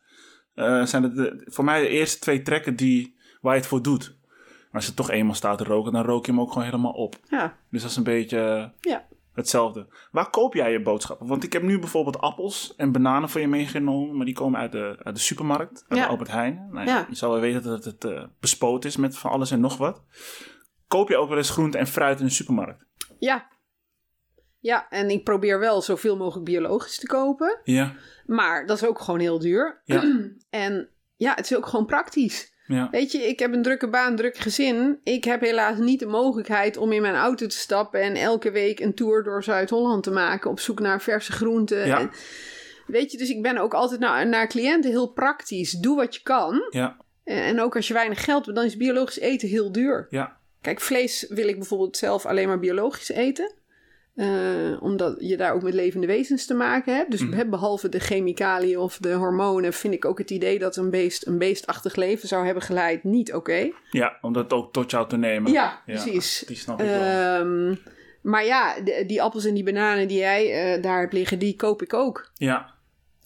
eh, zijn het de, voor mij de eerste twee trekken die, waar je het voor doet. Maar als je toch eenmaal staat te roken, dan rook je hem ook gewoon helemaal op. Ja, Dus dat is een beetje ja. hetzelfde. Waar koop jij je boodschappen? Want ik heb nu bijvoorbeeld appels en bananen voor je meegenomen, maar die komen uit de, uit de supermarkt, uit Ja. de Albert Heijn. Nou, ja. Je zou wel weten dat het eh bespoot is met van alles en nog wat. Koop je ook wel eens groente en fruit in de supermarkt? Ja. Ja, en ik probeer wel zoveel mogelijk biologisch te kopen. Ja, Maar dat is ook gewoon heel duur. ja, En ja, het is ook gewoon praktisch. ja. Weet je, ik heb een drukke baan, druk gezin. Ik heb helaas niet de mogelijkheid om in mijn auto te stappen en elke week een tour door Zuid-Holland te maken op zoek naar verse groenten. Ja. En, weet je, dus ik ben ook altijd naar, naar cliënten heel praktisch. Doe wat je kan. ja, En, en ook als je weinig geld hebt, dan is biologisch eten heel duur. ja. Kijk, vlees wil ik bijvoorbeeld zelf alleen maar biologisch eten. Eh, omdat je daar ook met levende wezens te maken hebt. Dus hè, behalve de chemicaliën of de hormonen... vind ik ook het idee dat een beest een beestachtig leven zou hebben geleid niet oké. Ja, om dat ook tot jou te nemen. Ja, precies. Die snap ik wel. Ehm, maar ja, de- die appels en die bananen die jij eh, daar hebt liggen... die koop ik ook. Ja,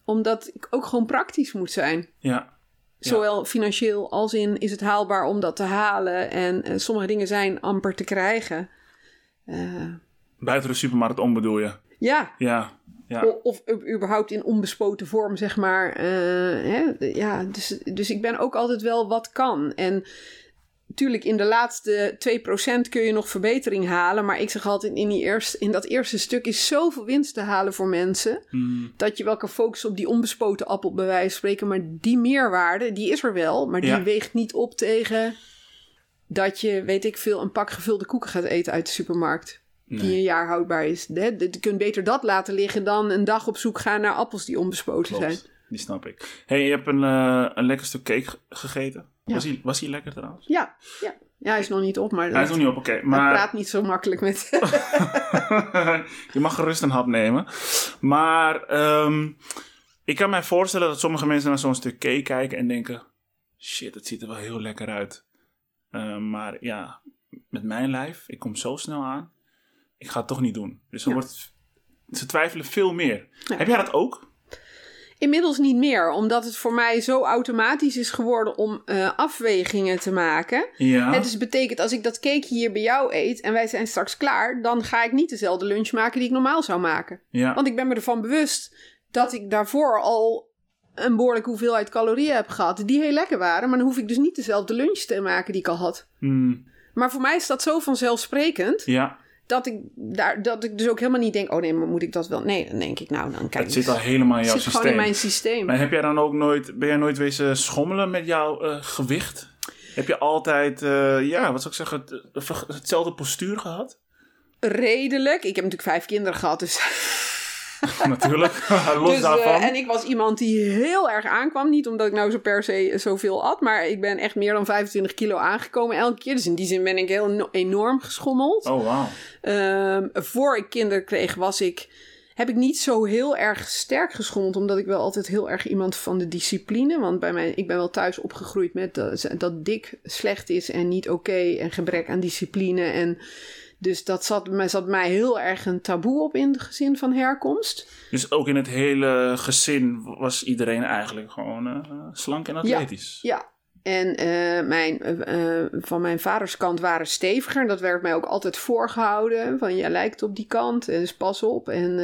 Omdat ik ook gewoon praktisch moet zijn. ja, Ja. Zowel financieel als in is het haalbaar om dat te halen. En eh, sommige dingen zijn amper te krijgen. Eh, buiten de supermarkt om bedoel je. ja, Ja, Of u- überhaupt in onbespoten vorm, zeg maar. Eh, hè? Ja, dus, dus ik ben ook altijd wel wat kan. En natuurlijk, in de laatste 2% kun je nog verbetering halen. Maar ik zeg altijd, in, die eerste, in dat eerste stuk is zoveel winst te halen voor mensen. Mm, Dat je wel kan focussen op die onbespoten appel, bij wijze van spreken. Maar die meerwaarde, die is er wel. Maar die Ja. weegt niet op tegen dat je, weet ik veel, een pak gevulde koeken gaat eten uit de supermarkt. Die een jaar houdbaar is. Hè? Je kunt beter dat laten liggen dan een dag op zoek gaan naar appels die onbespoten zijn. Die snap ik. hey, je hebt een, eh, een lekker stuk cake ge- gegeten. Ja. Was, hij, was hij lekker trouwens? Ja, ja. ja, hij is nog niet op, maar Hij is nog niet op, oké. hij maar praat niet zo makkelijk met... je mag gerust een hap nemen. Maar ehm, ik kan mij voorstellen dat sommige mensen naar zo'n stuk cake kijken en denken: shit, het ziet er wel heel lekker uit. Uh, maar ja, met mijn lijf, ik kom zo snel aan. Ik ga het toch niet doen. Dus Ja. wordt, ze twijfelen veel meer. Ja. Heb jij dat ook? Inmiddels niet meer, omdat het voor mij zo automatisch is geworden om eh, afwegingen te maken. Ja. Het dus betekent, als ik dat cake hier bij jou eet en wij zijn straks klaar, dan ga ik niet dezelfde lunch maken die ik normaal zou maken. ja. Want ik ben me ervan bewust dat ik daarvoor al een behoorlijke hoeveelheid calorieën heb gehad, die heel lekker waren. Maar dan hoef ik dus niet dezelfde lunch te maken die ik al had. Hmm, Maar voor mij is dat zo vanzelfsprekend, ja. Dat ik, daar, dat ik dus ook helemaal niet denk, oh nee, maar moet ik dat wel? Nee, dan denk ik, nou, dan kijk Het zit al helemaal in het jouw zit systeem. gewoon in mijn systeem. Maar heb jij dan ook nooit, ben jij nooit wezen schommelen met jouw eh, gewicht? Heb je altijd, eh, ja, wat zou ik zeggen, het- het- hetzelfde postuur gehad? Redelijk. Ik heb natuurlijk vijf kinderen gehad, dus Natuurlijk, los Dus, eh, daarvan. en ik was iemand die heel erg aankwam. Niet omdat ik nou zo per se zoveel at. Maar ik ben echt meer dan 25 kilo aangekomen elke keer. Dus in die zin ben ik heel no- enorm geschommeld. Oh, wauw. Ehm, voor ik kinderen kreeg was ik... Heb ik niet zo heel erg sterk geschommeld. Omdat ik wel altijd heel erg iemand van de discipline. Want bij mij, ik ben wel thuis opgegroeid met dat, dat dik slecht is en niet oké. en gebrek aan discipline. En dus dat zat, mij- zat mij heel erg een taboe op in het gezin van herkomst. Dus ook in het hele gezin was iedereen eigenlijk gewoon eh, slank en atletisch. Ja, en eh, mijn, eh, van mijn vaders kant waren steviger. Dat werd mij ook altijd voorgehouden. Van, jij lijkt op die kant, en dus pas op. En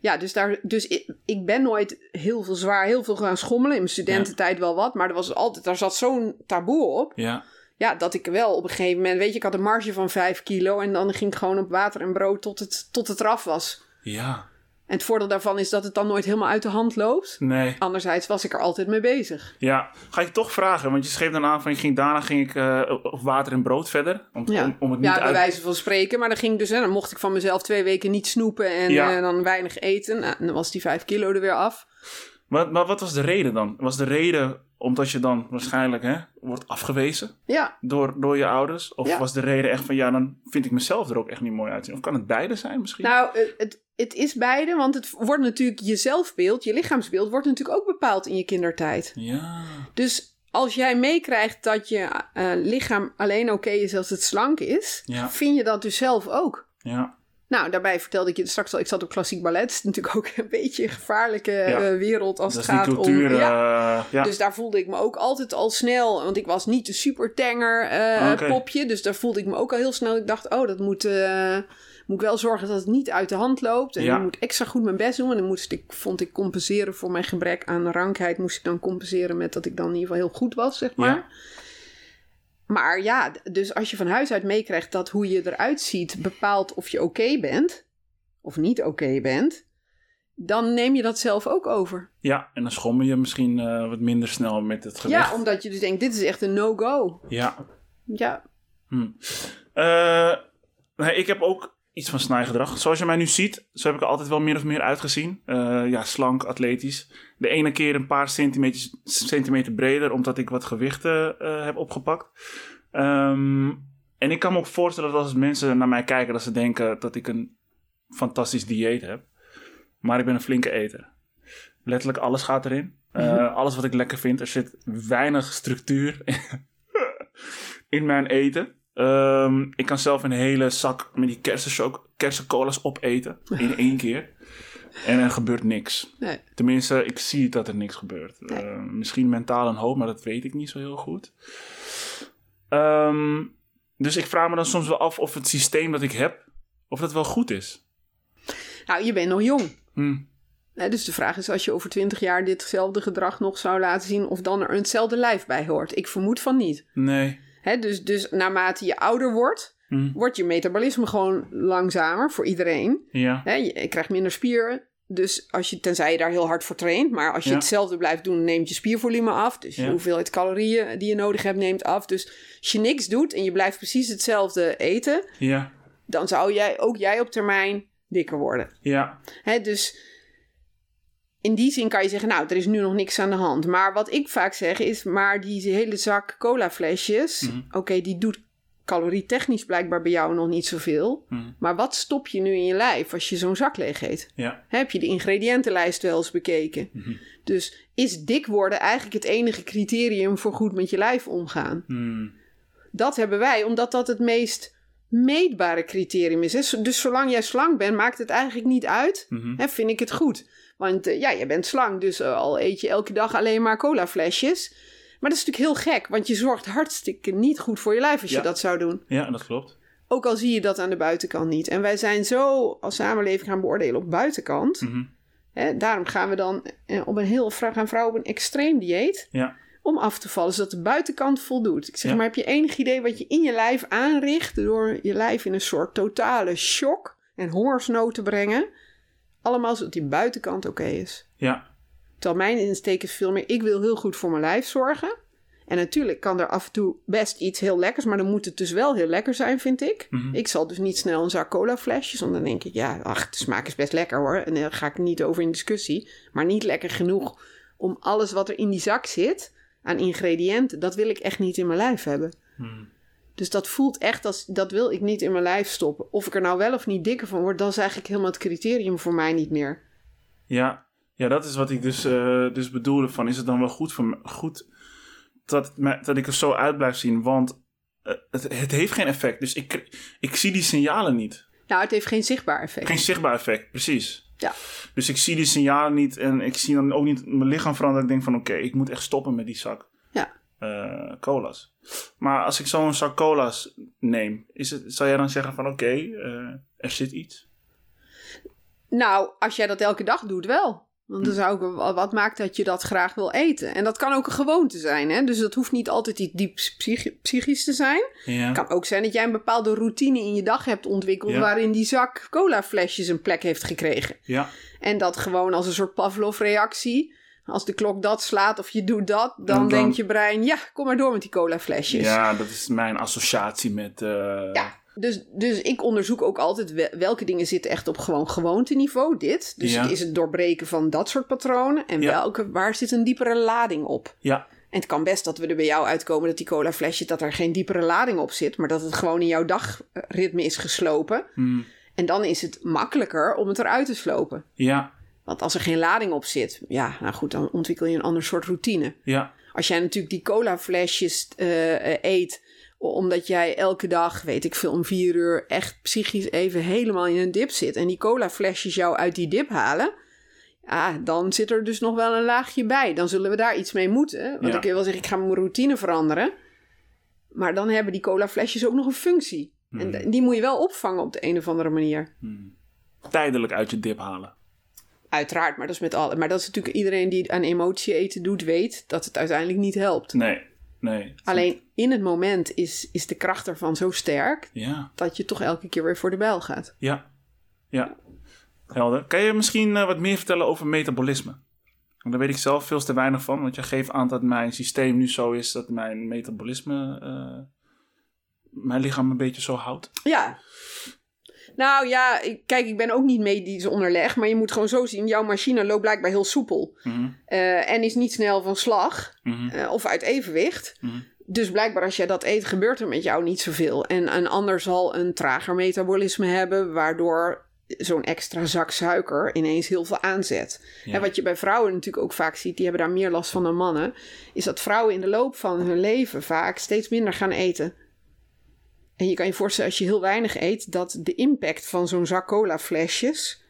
ja, dus, daar, dus ik, ik ben nooit heel veel zwaar, heel veel gaan schommelen. In mijn studententijd wel wat, maar er was altijd, daar zat zo'n taboe op. Ja. Ja, dat ik wel op een gegeven moment, weet je, ik had een marge van 5 kilo. En dan ging ik gewoon op water en brood tot het, tot het eraf was. Ja. En het voordeel daarvan is dat het dan nooit helemaal uit de hand loopt. Nee. Anderzijds was ik er altijd mee bezig. Ja. Ga ik toch vragen, want je schreef dan aan van je ging, daarna ging ik eh, op water en brood verder. Om, Ja, om, om het niet ja bij uit... wijze van spreken. Maar dan ging ik dus, hè, dan mocht ik van mezelf twee weken niet snoepen en Ja. eh, dan weinig eten. Nou, dan was die vijf kilo er weer af. Maar, maar wat was de reden dan? Was de reden omdat je dan waarschijnlijk hè, wordt afgewezen Ja, door, door je ouders? Of Ja. was de reden echt van ja, dan vind ik mezelf er ook echt niet mooi uitzien? Of kan het beide zijn misschien? nou, het, het, het is beide, want het wordt natuurlijk je zelfbeeld, je lichaamsbeeld, wordt natuurlijk ook bepaald in je kindertijd. Ja. Dus als jij meekrijgt dat je eh, lichaam alleen oké is als het slank is, Ja. vind je dat dus zelf ook. Ja. Nou, daarbij vertelde ik je straks al, ik zat op klassiek ballet. Het is natuurlijk ook een beetje een gevaarlijke Ja. eh, wereld als Dat het gaat cultuur. om... Ja, eh, ja. Dus daar voelde ik me ook altijd al snel, want ik was niet de supertanger eh Oké. popje. Dus daar voelde ik me ook al heel snel. Ik dacht, oh, dat moet, moet ik wel zorgen dat het niet uit de hand loopt. En Ja. ik moet extra goed mijn best doen. En dan moest ik, vond ik compenseren voor mijn gebrek aan rankheid. Moest ik dan compenseren met dat ik dan in ieder geval heel goed was, zeg maar. Ja. Maar ja, dus als je van huis uit meekrijgt dat hoe je eruit ziet bepaalt of je oké bent of niet oké bent, dan neem je dat zelf ook over. ja, en dan schommel je misschien eh, wat minder snel met het gewicht. Ja, omdat je dus denkt, dit is echt een no-go. Ja. Ja, Hm. Eh, nee, ik heb ook iets van snijgedrag. Zoals je mij nu ziet, zo heb ik er altijd wel meer of meer uitgezien. Eh, ja, slank, atletisch. De ene keer een paar centimeter, centimeter breder, omdat ik wat gewichten eh, heb opgepakt. Ehm, en ik kan me ook voorstellen dat als mensen naar mij kijken, dat ze denken dat ik een fantastisch dieet heb. Maar ik ben een flinke eter. Letterlijk alles gaat erin. Eh, Alles wat ik lekker vind. Er zit weinig structuur in mijn eten. Ehm, ik kan zelf een hele zak met die kersencolas opeten in één keer. En er gebeurt niks. nee. Tenminste, ik zie dat er niks gebeurt. Nee. Eh, misschien mentaal en hoop, maar dat weet ik niet zo heel goed. Ehm, dus ik vraag me dan soms wel af of het systeem dat ik heb, of dat wel goed is. Nou, je bent nog jong. Hm, Hè, dus de vraag is, als je over twintig jaar ditzelfde gedrag nog zou laten zien, of dan er hetzelfde lijf bij hoort. Ik vermoed van niet. nee. Hè, dus, dus naarmate je ouder wordt, Hm, wordt je metabolisme gewoon langzamer voor iedereen. ja. Hè, je, je krijgt minder spieren. Dus als je, tenzij je daar heel hard voor traint, maar als je Ja. hetzelfde blijft doen, neemt je spiervolume af. Dus Ja. de hoeveelheid calorieën die je nodig hebt, neemt af. Dus als je niks doet en je blijft precies hetzelfde eten, Ja. dan zou jij, ook jij op termijn dikker worden. Ja. Hè, dus in die zin kan je zeggen, nou, er is nu nog niks aan de hand. Maar wat ik vaak zeg is, maar die hele zak colaflesjes, Mhm. oké, die doet calorietechnisch blijkbaar bij jou nog niet zoveel. Hmm. Maar wat stop je nu in je lijf als je zo'n zak leeg eet? Ja. Heb je de ingrediëntenlijst wel eens bekeken? Mhm. Dus is dik worden eigenlijk het enige criterium voor goed met je lijf omgaan? Hmm. Dat hebben wij, omdat dat het meest meetbare criterium is. Hè? Dus zolang jij slank bent, maakt het eigenlijk niet uit. Mhm. Hè, vind ik het goed. Want eh, ja, je bent slank, dus eh, al eet je elke dag alleen maar colaflesjes. Maar dat is natuurlijk heel gek, want je zorgt hartstikke niet goed voor je lijf als Ja. je dat zou doen. Ja, dat klopt. Ook al zie je dat aan de buitenkant niet. En wij zijn zo als samenleving gaan beoordelen op buitenkant. Mhm. Daarom gaan we dan eh, op een heel, gaan vrouwen op een extreem dieet Ja. om af te vallen, zodat de buitenkant voldoet. Ik zeg Ja. maar, heb je enig idee wat je in je lijf aanricht door je lijf in een soort totale shock en hongersnood te brengen? Allemaal zodat die buitenkant oké is. Ja. Terwijl mijn insteek is veel meer, ik wil heel goed voor mijn lijf zorgen. En natuurlijk kan er af en toe best iets heel lekkers, maar dan moet het dus wel heel lekker zijn, vind ik. Mhm. Ik zal dus niet snel een zak cola flesjes, want dan denk ik, ja, ach, de smaak is best lekker hoor. En daar ga ik niet over in discussie. Maar niet lekker genoeg om alles wat er in die zak zit aan ingrediënten, dat wil ik echt niet in mijn lijf hebben. Hmm. Dus dat voelt echt als, dat wil ik niet in mijn lijf stoppen. Of ik er nou wel of niet dikker van word, dat is eigenlijk helemaal het criterium voor mij niet meer. Ja. Ja, dat is wat ik dus, eh, dus bedoelde van, is het dan wel goed voor me, goed dat, dat ik er zo uit blijf zien? Want eh, het, het heeft geen effect. Dus ik, ik zie die signalen niet. Nou, het heeft geen zichtbaar effect. Geen zichtbaar effect, precies. Ja. Dus ik zie die signalen niet en ik zie dan ook niet mijn lichaam veranderen. Ik denk van oké, ik moet echt stoppen met die zak Ja. eh, cola's. Maar als ik zo'n zak cola's neem, is het, zou jij dan zeggen van oké, eh, er zit iets? Nou, als jij dat elke dag doet, wel. Want dan zou ik, wat maakt dat je dat graag wil eten? En dat kan ook een gewoonte zijn, hè? Dus dat hoeft niet altijd iets diep psychi- psychisch te zijn. Ja. Het kan ook zijn dat jij een bepaalde routine in je dag hebt ontwikkeld... Ja. waarin die zak colaflesjes een plek heeft gekregen. Ja. En dat gewoon als een soort Pavlov-reactie... als de klok dat slaat of je doet dat... dan, En dan- denkt je brein, ja, kom maar door met die colaflesjes. ja, dat is mijn associatie met. eh, Ja, dus, dus ik onderzoek ook altijd wel- welke dingen zitten echt op gewoon gewoonteniveau, dit. Dus Ja. is het doorbreken van dat soort patronen. En Ja. welke, waar zit een diepere lading op? ja, En het kan best dat we er bij jou uitkomen dat die cola flesje, dat er geen diepere lading op zit. Maar dat het gewoon in jouw dagritme is geslopen. Hmm. En dan is het makkelijker om het eruit te slopen. ja, Want als er geen lading op zit, ja, nou goed, dan ontwikkel je een ander soort routine. ja, Als jij natuurlijk die cola flesjes eh, eh, eet, omdat jij elke dag, weet ik veel, om vier uur echt psychisch even helemaal in een dip zit. En die cola flesjes jou uit die dip halen. Ja, dan zit er dus nog wel een laagje bij. Dan zullen we daar iets mee moeten. Want Ja. dan kun je wel zeggen, ik ga mijn routine veranderen. Maar dan hebben die cola flesjes ook nog een functie. En d- die moet je wel opvangen op de een of andere manier. tijdelijk uit je dip halen. Uiteraard, maar dat is met alle. Maar dat is natuurlijk iedereen die aan emotie eten doet, weet dat het uiteindelijk niet helpt. Nee, nee. Alleen in het moment is, is de kracht ervan zo sterk Ja, dat je toch elke keer weer voor de bijl gaat. ja, ja. Helder. Kan je misschien eh, wat meer vertellen over metabolisme? Want daar weet ik zelf veel te weinig van, want je geeft aan dat mijn systeem nu zo is dat mijn metabolisme eh, mijn lichaam een beetje zo houdt. Ja. Nou ja, ik, kijk, ik ben ook niet medisch onderleg, maar je moet gewoon zo zien: jouw machine loopt blijkbaar heel soepel Mhm, eh, en is niet snel van slag mhm, eh, of uit evenwicht. mhm. Dus blijkbaar als jij dat eet, gebeurt er met jou niet zoveel. En een ander zal een trager metabolisme hebben, waardoor zo'n extra zak suiker ineens heel veel aanzet. Ja. En wat je bij vrouwen natuurlijk ook vaak ziet, die hebben daar meer last van dan mannen, is dat vrouwen in de loop van hun leven vaak steeds minder gaan eten. En je kan je voorstellen, als je heel weinig eet, dat de impact van zo'n zak cola flesjes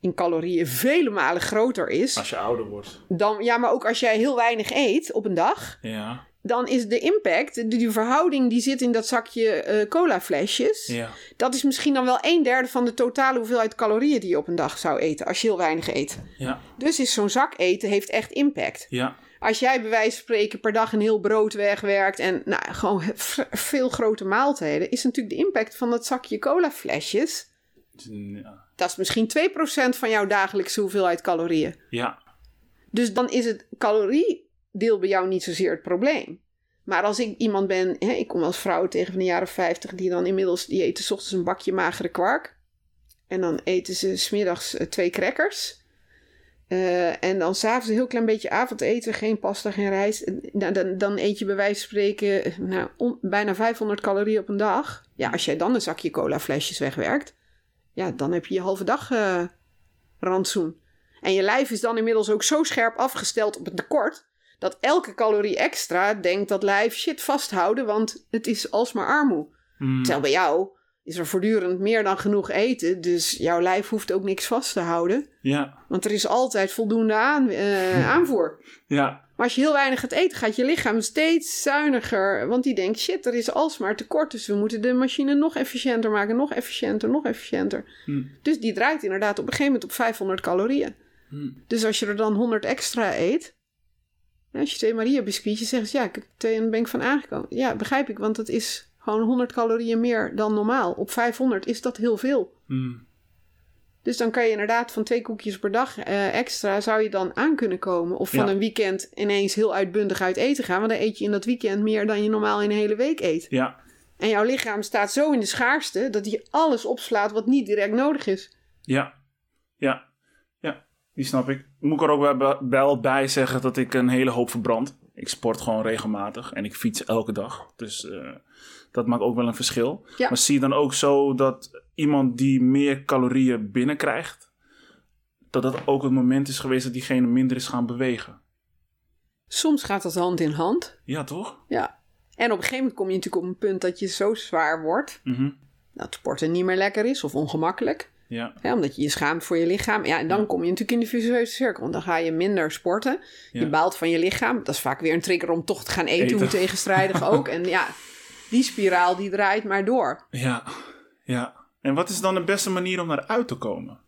in calorieën vele malen groter is. Als je ouder wordt. Dan, ja, maar ook als jij heel weinig eet op een dag, Ja, dan is de impact, die, die verhouding die zit in dat zakje eh cola flesjes, ja, dat is misschien dan wel een derde van de totale hoeveelheid calorieën die je op een dag zou eten, als je heel weinig eet. ja, Dus is zo'n zak eten heeft echt impact. ja, Als jij bij wijze van spreken per dag een heel brood wegwerkt en nou, gewoon veel grote maaltijden, is natuurlijk de impact van dat zakje cola flesjes, ja, dat is misschien 2% van jouw dagelijkse hoeveelheid calorieën. ja, Dus dan is het caloriedeel bij jou niet zozeer het probleem. Maar als ik iemand ben, hè, ik kom als vrouw tegen van de jaren 50, die dan inmiddels, die eten 's ochtends een bakje magere kwark. En dan eten ze smiddags eh, twee crackers. Eh, en dan s'avonds een heel klein beetje avondeten, geen pasta, geen rijst. Nou, dan, dan eet je bij wijze van spreken eh, nou, bijna 500 calorieën op een dag. Ja, als jij dan een zakje cola flesjes wegwerkt, ja, dan heb je je halve dag eh, rantsoen. En je lijf is dan inmiddels ook zo scherp afgesteld op het tekort, dat elke calorie extra denkt dat lijf shit vasthouden, want het is alsmaar armoe. Mm. Terwijl bij jou is er voortdurend meer dan genoeg eten, dus jouw lijf hoeft ook niks vast te houden. Ja, Want er is altijd voldoende aan, eh, aanvoer. ja, Maar als je heel weinig gaat eten, gaat je lichaam steeds zuiniger. Want die denkt, shit, er is alsmaar tekort. Dus we moeten de machine nog efficiënter maken. Nog efficiënter, nog efficiënter. Hm. Dus die draait inderdaad op een gegeven moment op 500 calorieën. Hm. Dus als je er dan 100 extra eet... Als je twee Maria biscuitjes zegt, ja, ik heb twee en dan ben ik van aangekomen. Ja, begrijp ik, want het is gewoon 100 calorieën meer dan normaal. Op 500 is dat heel veel. Mm. Dus dan kan je inderdaad van twee koekjes per dag eh, extra zou je dan aan kunnen komen. Of van Ja. een weekend ineens heel uitbundig uit eten gaan. Want dan eet je in dat weekend meer dan je normaal in een hele week eet. ja, En jouw lichaam staat zo in de schaarste dat hij alles opslaat wat niet direct nodig is. ja, ja, ja, die snap ik. Moet ik er ook wel- bij zeggen dat ik een hele hoop verbrand. Ik sport gewoon regelmatig en ik fiets elke dag. Dus eh, dat maakt ook wel een verschil. Ja. Maar zie je dan ook zo dat iemand die meer calorieën binnenkrijgt, dat dat ook het moment is geweest dat diegene minder is gaan bewegen? Soms gaat dat hand in hand. Ja, toch? Ja. En op een gegeven moment kom je natuurlijk op een punt dat je zo zwaar wordt. Mhm. Dat sporten niet meer lekker is of ongemakkelijk. Ja, Hè, omdat je je schaamt voor je lichaam. Ja, en dan kom je natuurlijk in de visueuze cirkel. Want dan ga je minder sporten. Je baalt van je lichaam. Dat is vaak weer een trigger om toch te gaan eten. Eten. Hoe tegenstrijdig ook. En ja, die spiraal die draait maar door. ja, ja. En wat is dan de beste manier om daaruit te komen?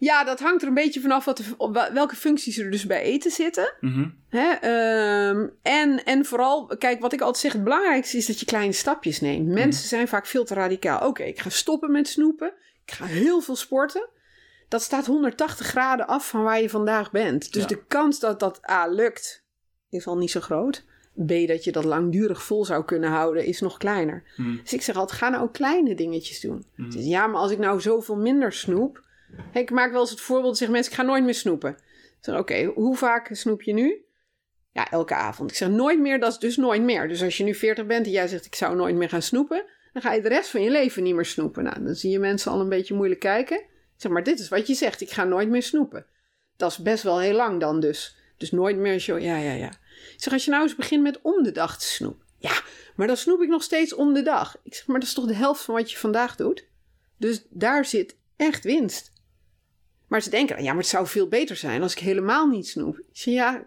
Ja, dat hangt er een beetje vanaf wat de, welke functies er dus bij eten zitten. Mhm. Hè? ehm, en, en vooral, kijk, wat ik altijd zeg, het belangrijkste is dat je kleine stapjes neemt. Mensen zijn vaak veel te radicaal. Oké, ik ga stoppen met snoepen. Ik ga heel veel sporten. Dat staat 180 graden af van waar je vandaag bent. Dus Ja. de kans dat dat A lukt, is al niet zo groot. B, dat je dat langdurig vol zou kunnen houden, is nog kleiner. Mhm. Dus ik zeg altijd, ga nou ook kleine dingetjes doen. Dus ja, maar als ik nou zoveel minder snoep... Ik maak wel eens het voorbeeld, zeg mensen, ik ga nooit meer snoepen. Ik zeg, oké, hoe vaak snoep je nu? Ja, elke avond. Ik zeg, nooit meer, dat is dus nooit meer. Dus als je nu 40 bent en jij zegt, ik zou nooit meer gaan snoepen... dan ga je de rest van je leven niet meer snoepen. Nou, dan zie je mensen al een beetje moeilijk kijken. Ik zeg, maar dit is wat je zegt, ik ga nooit meer snoepen. Dat is best wel heel lang dan dus. Dus nooit meer zo, ja, ja, ja. Ik zeg, als je nou eens begint met om de dag te snoepen. Ja, maar dan snoep ik nog steeds om de dag. Ik zeg, maar dat is toch de helft van wat je vandaag doet? Dus daar zit echt winst. Maar ze denken, ja, maar het zou veel beter zijn als ik helemaal niet snoep. Ik zeg, ja,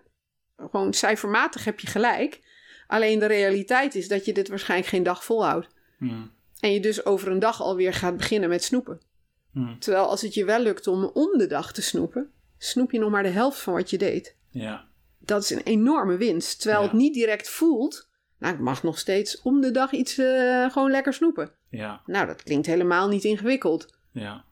gewoon cijfermatig heb je gelijk. Alleen de realiteit is dat je dit waarschijnlijk geen dag volhoudt. Mhm. En je dus over een dag alweer gaat beginnen met snoepen. Mhm. Terwijl als het je wel lukt om om de dag te snoepen, snoep je nog maar de helft van wat je deed. Ja, Dat is een enorme winst. Terwijl Ja. het niet direct voelt, nou, ik mag nog steeds om de dag iets eh, gewoon lekker snoepen. ja, Nou, dat klinkt helemaal niet ingewikkeld. ja.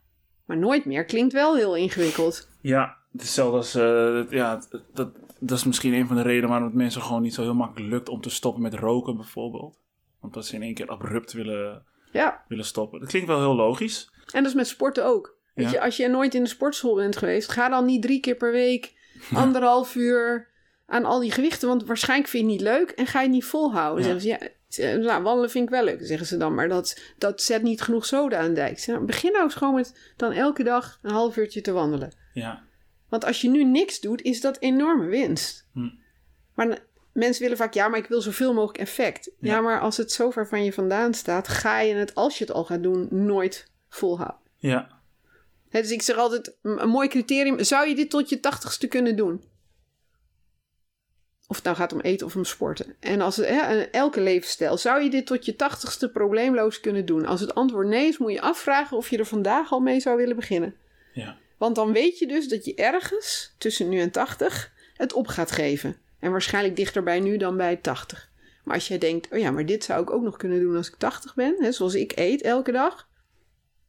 Maar nooit meer klinkt wel heel ingewikkeld. Ja, hetzelfde als... eh, ja, dat, dat is misschien een van de redenen waarom het mensen gewoon niet zo heel makkelijk lukt om te stoppen met roken bijvoorbeeld. Omdat ze in één keer abrupt willen, Ja, willen stoppen. Dat klinkt wel heel logisch. en dat is met sporten ook. Weet je, als je nooit in de sportschool bent geweest, ga dan niet drie keer per week, anderhalf uur aan al die gewichten. Want waarschijnlijk vind je het niet leuk en ga je het niet volhouden. Ja. Ze, ja, nou, wandelen vind ik wel leuk, zeggen ze dan. Maar dat, dat zet niet genoeg soda aan de dijk. Nou, begin nou eens gewoon met dan elke dag een half uurtje te wandelen. Ja, Want als je nu niks doet, is dat enorme winst. Hm. Maar mensen willen vaak, ja, maar ik wil zoveel mogelijk effect. Ja. Ja. maar als het zo ver van je vandaan staat, ga je het, als je het al gaat doen, nooit volhouden. ja, dus ik zeg altijd, een een mooi criterium, zou je dit tot je tachtigste kunnen doen? Of het nou gaat om eten of om sporten. En als het, hè, en elke levensstijl, zou je dit tot je tachtigste probleemloos kunnen doen? Als het antwoord nee is, moet je afvragen of je er vandaag al mee zou willen beginnen. ja, Want dan weet je dus dat je ergens tussen nu en 80 het op gaat geven. En waarschijnlijk dichter bij nu dan bij 80. Maar als jij denkt, oh ja, maar dit zou ik ook nog kunnen doen als ik 80 ben. Hè, zoals ik eet elke dag.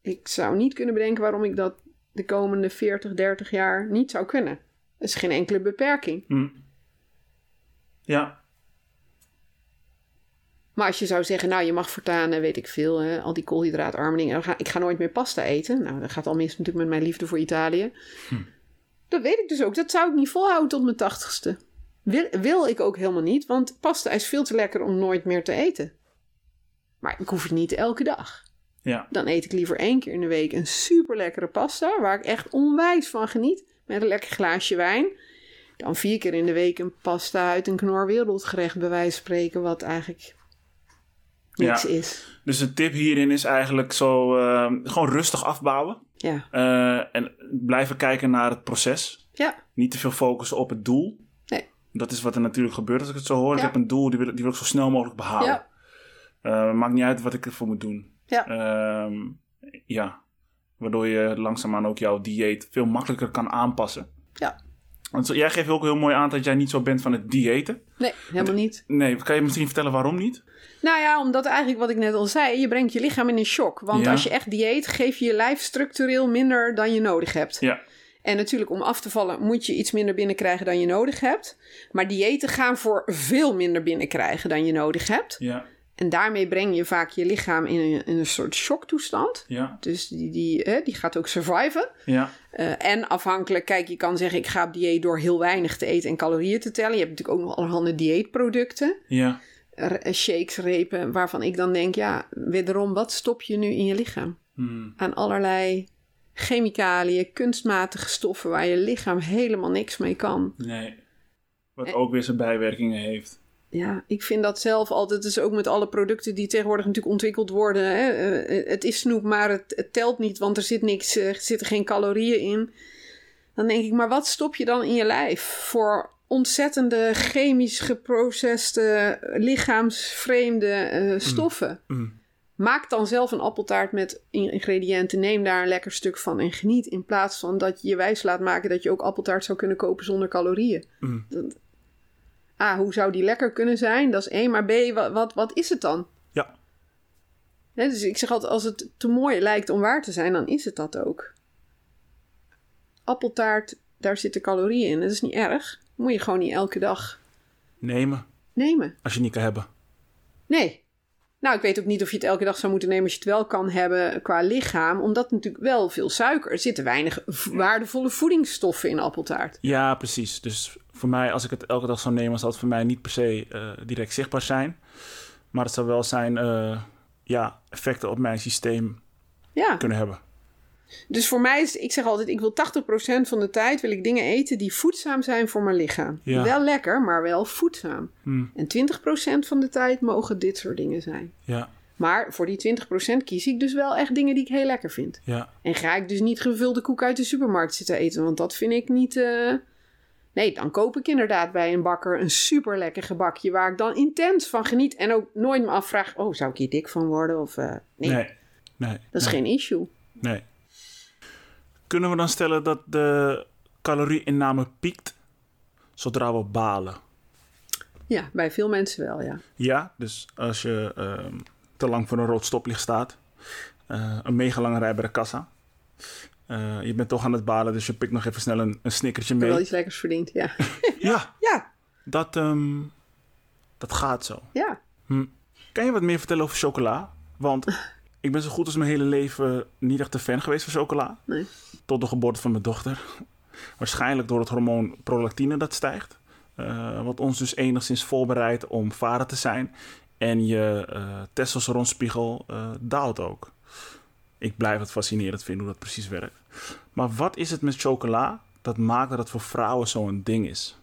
Ik zou niet kunnen bedenken waarom ik dat de komende 40, 30 jaar niet zou kunnen. Dat is geen enkele beperking. Hm. Ja. Maar als je zou zeggen, nou, je mag voortaan, eh, weet ik veel, hè, al die koolhydraatarme dingen. Ik ga, ik ga nooit meer pasta eten. Nou, dat gaat al mis natuurlijk met mijn liefde voor Italië. Hm. Dat weet ik dus ook. Dat zou ik niet volhouden tot mijn tachtigste. Wil, wil ik ook helemaal niet, want pasta is veel te lekker om nooit meer te eten. Maar ik hoef het niet elke dag. Ja. Dan eet ik liever één keer in de week een super lekkere pasta, waar ik echt onwijs van geniet, met een lekker glaasje wijn. Dan vier keer in de week een pasta uit een knor wereldgerecht, bij wijze van spreken, wat eigenlijk niks Ja. is. Dus een tip hierin is eigenlijk zo eh, gewoon rustig afbouwen. Ja, Eh, en blijven kijken naar het proces. ja, Niet te veel focussen op het doel. nee. Dat is wat er natuurlijk gebeurt als ik het zo hoor. Ik heb een doel, die wil, die wil ik zo snel mogelijk behalen. Ja. Eh, maakt niet uit wat ik ervoor moet doen. Ja. Ehm, ja. Waardoor je langzaamaan ook jouw dieet veel makkelijker kan aanpassen. Ja. Want jij geeft ook heel mooi aan dat jij niet zo bent van het diëten. Nee, helemaal niet. Nee, kan je misschien vertellen waarom niet? Nou ja, omdat eigenlijk wat ik net al zei, je brengt je lichaam in een shock. Want Ja. als je echt dieet, geef je je lijf structureel minder dan je nodig hebt. Ja. En natuurlijk om af te vallen moet je iets minder binnenkrijgen dan je nodig hebt. Maar diëten gaan voor veel minder binnenkrijgen dan je nodig hebt. Ja. En daarmee breng je vaak je lichaam in een, in een soort shocktoestand. Ja. Dus die, die, hè, die gaat ook surviven. Ja. Eh, en afhankelijk, kijk, je kan zeggen ik ga op dieet door heel weinig te eten en calorieën te tellen. Je hebt natuurlijk ook nog allerhande dieetproducten. Ja. Eh, shakes, repen, waarvan ik dan denk, ja, wederom, wat stop je nu in je lichaam? Hmm. Aan allerlei chemicaliën, kunstmatige stoffen waar je lichaam helemaal niks mee kan. Nee. Wat ook weer zijn bijwerkingen heeft. Ja, ik vind dat zelf altijd, dus ook met alle producten die tegenwoordig natuurlijk ontwikkeld worden. Hè, eh, het is snoep, maar het, het telt niet, want er zit niks, eh, er zitten geen calorieën in. Dan denk ik, maar wat stop je dan in je lijf voor ontzettende chemisch geproceste, lichaamsvreemde eh, stoffen? Mm. Maak dan zelf een appeltaart met in- ingrediënten. Neem daar een lekker stuk van en geniet. In plaats van dat je je wijs laat maken dat je ook appeltaart zou kunnen kopen zonder calorieën. Mm. Dat- A, hoe zou die lekker kunnen zijn? Dat is één. Maar B, wat, wat, wat is het dan? Ja. Dus ik zeg altijd, als het te mooi lijkt om waar te zijn, dan is het dat ook. Appeltaart, daar zitten calorieën in. Dat is niet erg. Moet je gewoon niet elke dag Nemen. nemen. Als je niet kan hebben. Nee. Nou, ik weet ook niet of je het elke dag zou moeten nemen als je het wel kan hebben qua lichaam. Omdat natuurlijk wel veel suiker. Er zitten weinig waardevolle voedingsstoffen in appeltaart. Ja, precies. Dus voor mij, als ik het elke dag zou nemen, zou het voor mij niet per se eh, direct zichtbaar zijn. Maar het zou wel zijn, eh, ja, effecten op mijn systeem Ja. kunnen hebben. Dus voor mij is, ik zeg altijd, ik wil 80% van de tijd wil ik dingen eten die voedzaam zijn voor mijn lichaam. Ja. Wel lekker, maar wel voedzaam. Hmm. En 20% van de tijd mogen dit soort dingen zijn. Ja, Maar voor die 20% kies ik dus wel echt dingen die ik heel lekker vind. ja, En ga ik dus niet gevulde koek uit de supermarkt zitten eten, want dat vind ik niet. eh, Nee, dan koop ik inderdaad bij een bakker een super lekker gebakje waar ik dan intens van geniet en ook nooit me afvraag: oh, zou ik hier dik van worden? Of eh, nee, nee. Nee. dat is nee, geen issue. Nee. Kunnen we dan stellen dat de calorieinname piekt zodra we balen? Ja, bij veel mensen wel, ja. Ja, dus als je ehm, te lang voor een rood stoplicht staat, eh, een mega lange rij bij de kassa. eh, je bent toch aan het balen, dus je pikt nog even snel een, een snickertje mee. wel iets lekkers verdiend, ja. Ja, ja, dat, ehm, dat gaat zo. ja. Hm. Kan je wat meer vertellen over chocola? Want ik ben zo goed als mijn hele leven niet echt een fan geweest van chocola. Nee. Tot de geboorte van mijn dochter. Waarschijnlijk door het hormoon prolactine dat stijgt. Eh, wat ons dus enigszins voorbereidt om vader te zijn. En je eh testosteronspiegel eh, daalt ook. Ik blijf het fascinerend vinden hoe dat precies werkt. Maar wat is het met chocola dat maakt dat het voor vrouwen zo'n ding is?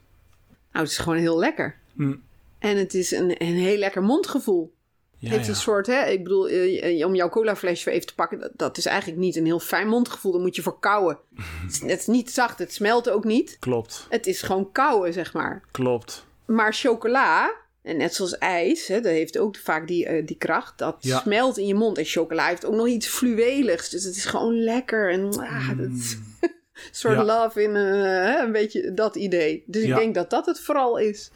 Nou, het is gewoon heel lekker. Hm. En het is een, een heel lekker mondgevoel. Ja, het ja. een soort, hè, ik bedoel, eh, om jouw colaflesje weer even te pakken, dat, dat is eigenlijk niet een heel fijn mondgevoel. Dan moet je voor kauwen. het, is, het is niet zacht, het smelt ook niet. Klopt, Het is gewoon kauwen, zeg maar. klopt. Maar chocola, en net zoals ijs, hè, dat heeft ook vaak die, eh, die kracht. Dat Ja. smelt in je mond. En chocola heeft ook nog iets fluweligs. Dus het is gewoon lekker. En ah, dat is een soort love in eh, een beetje dat idee. Dus ik denk dat dat het vooral is.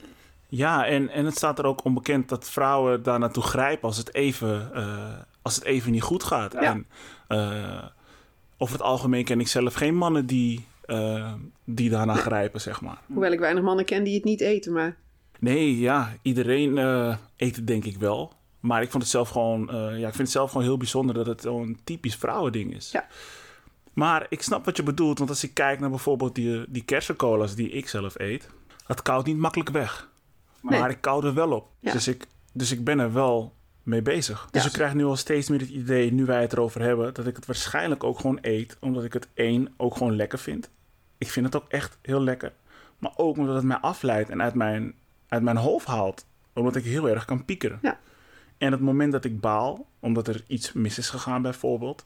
Ja, en, en het staat er ook onbekend dat vrouwen daar naartoe grijpen als het even, eh, als het even niet goed gaat. En eh, over het algemeen ken ik zelf geen mannen die, eh, die daarna grijpen, zeg maar. Hoewel ik weinig mannen ken die het niet eten. Maar Nee, ja, iedereen eet het denk ik wel. Maar ik vond het zelf gewoon, ja, ik vind het zelf gewoon heel bijzonder dat het zo'n typisch vrouwending is. Ja. Maar ik snap wat je bedoelt, want als ik kijk naar bijvoorbeeld die, die kersencolas die ik zelf eet, dat koudt niet makkelijk weg. Maar Nee. ik kou er wel op. Ja. Dus, ik, dus ik ben er wel mee bezig. Dus Ja. ik krijg nu al steeds meer het idee, nu wij het erover hebben, dat ik het waarschijnlijk ook gewoon eet, omdat ik het één ook gewoon lekker vind. Ik vind het ook echt heel lekker. Maar ook omdat het mij afleidt en uit mijn, uit mijn hoofd haalt. Omdat ik heel erg kan piekeren. Ja. En het moment dat ik baal, omdat er iets mis is gegaan bijvoorbeeld,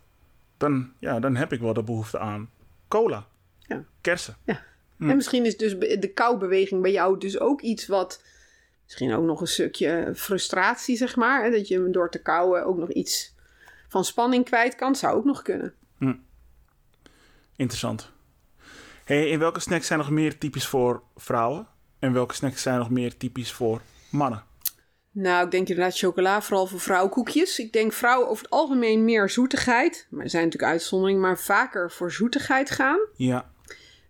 dan, ja, dan heb ik wel de behoefte aan cola. Ja. Kersen. Hm. En misschien is dus de koubeweging bij jou dus ook iets wat... Misschien ook nog een stukje frustratie, zeg maar. Hè? Dat je door te kauwen ook nog iets van spanning kwijt kan. Zou ook nog kunnen. Interessant. Hey, in welke snacks zijn nog meer typisch voor vrouwen? En welke snacks zijn nog meer typisch voor mannen? Nou, ik denk inderdaad chocola, vooral voor vrouwenkoekjes. Ik denk vrouwen over het algemeen meer zoetigheid. Maar er zijn natuurlijk uitzonderingen, maar vaker voor zoetigheid gaan. Ja,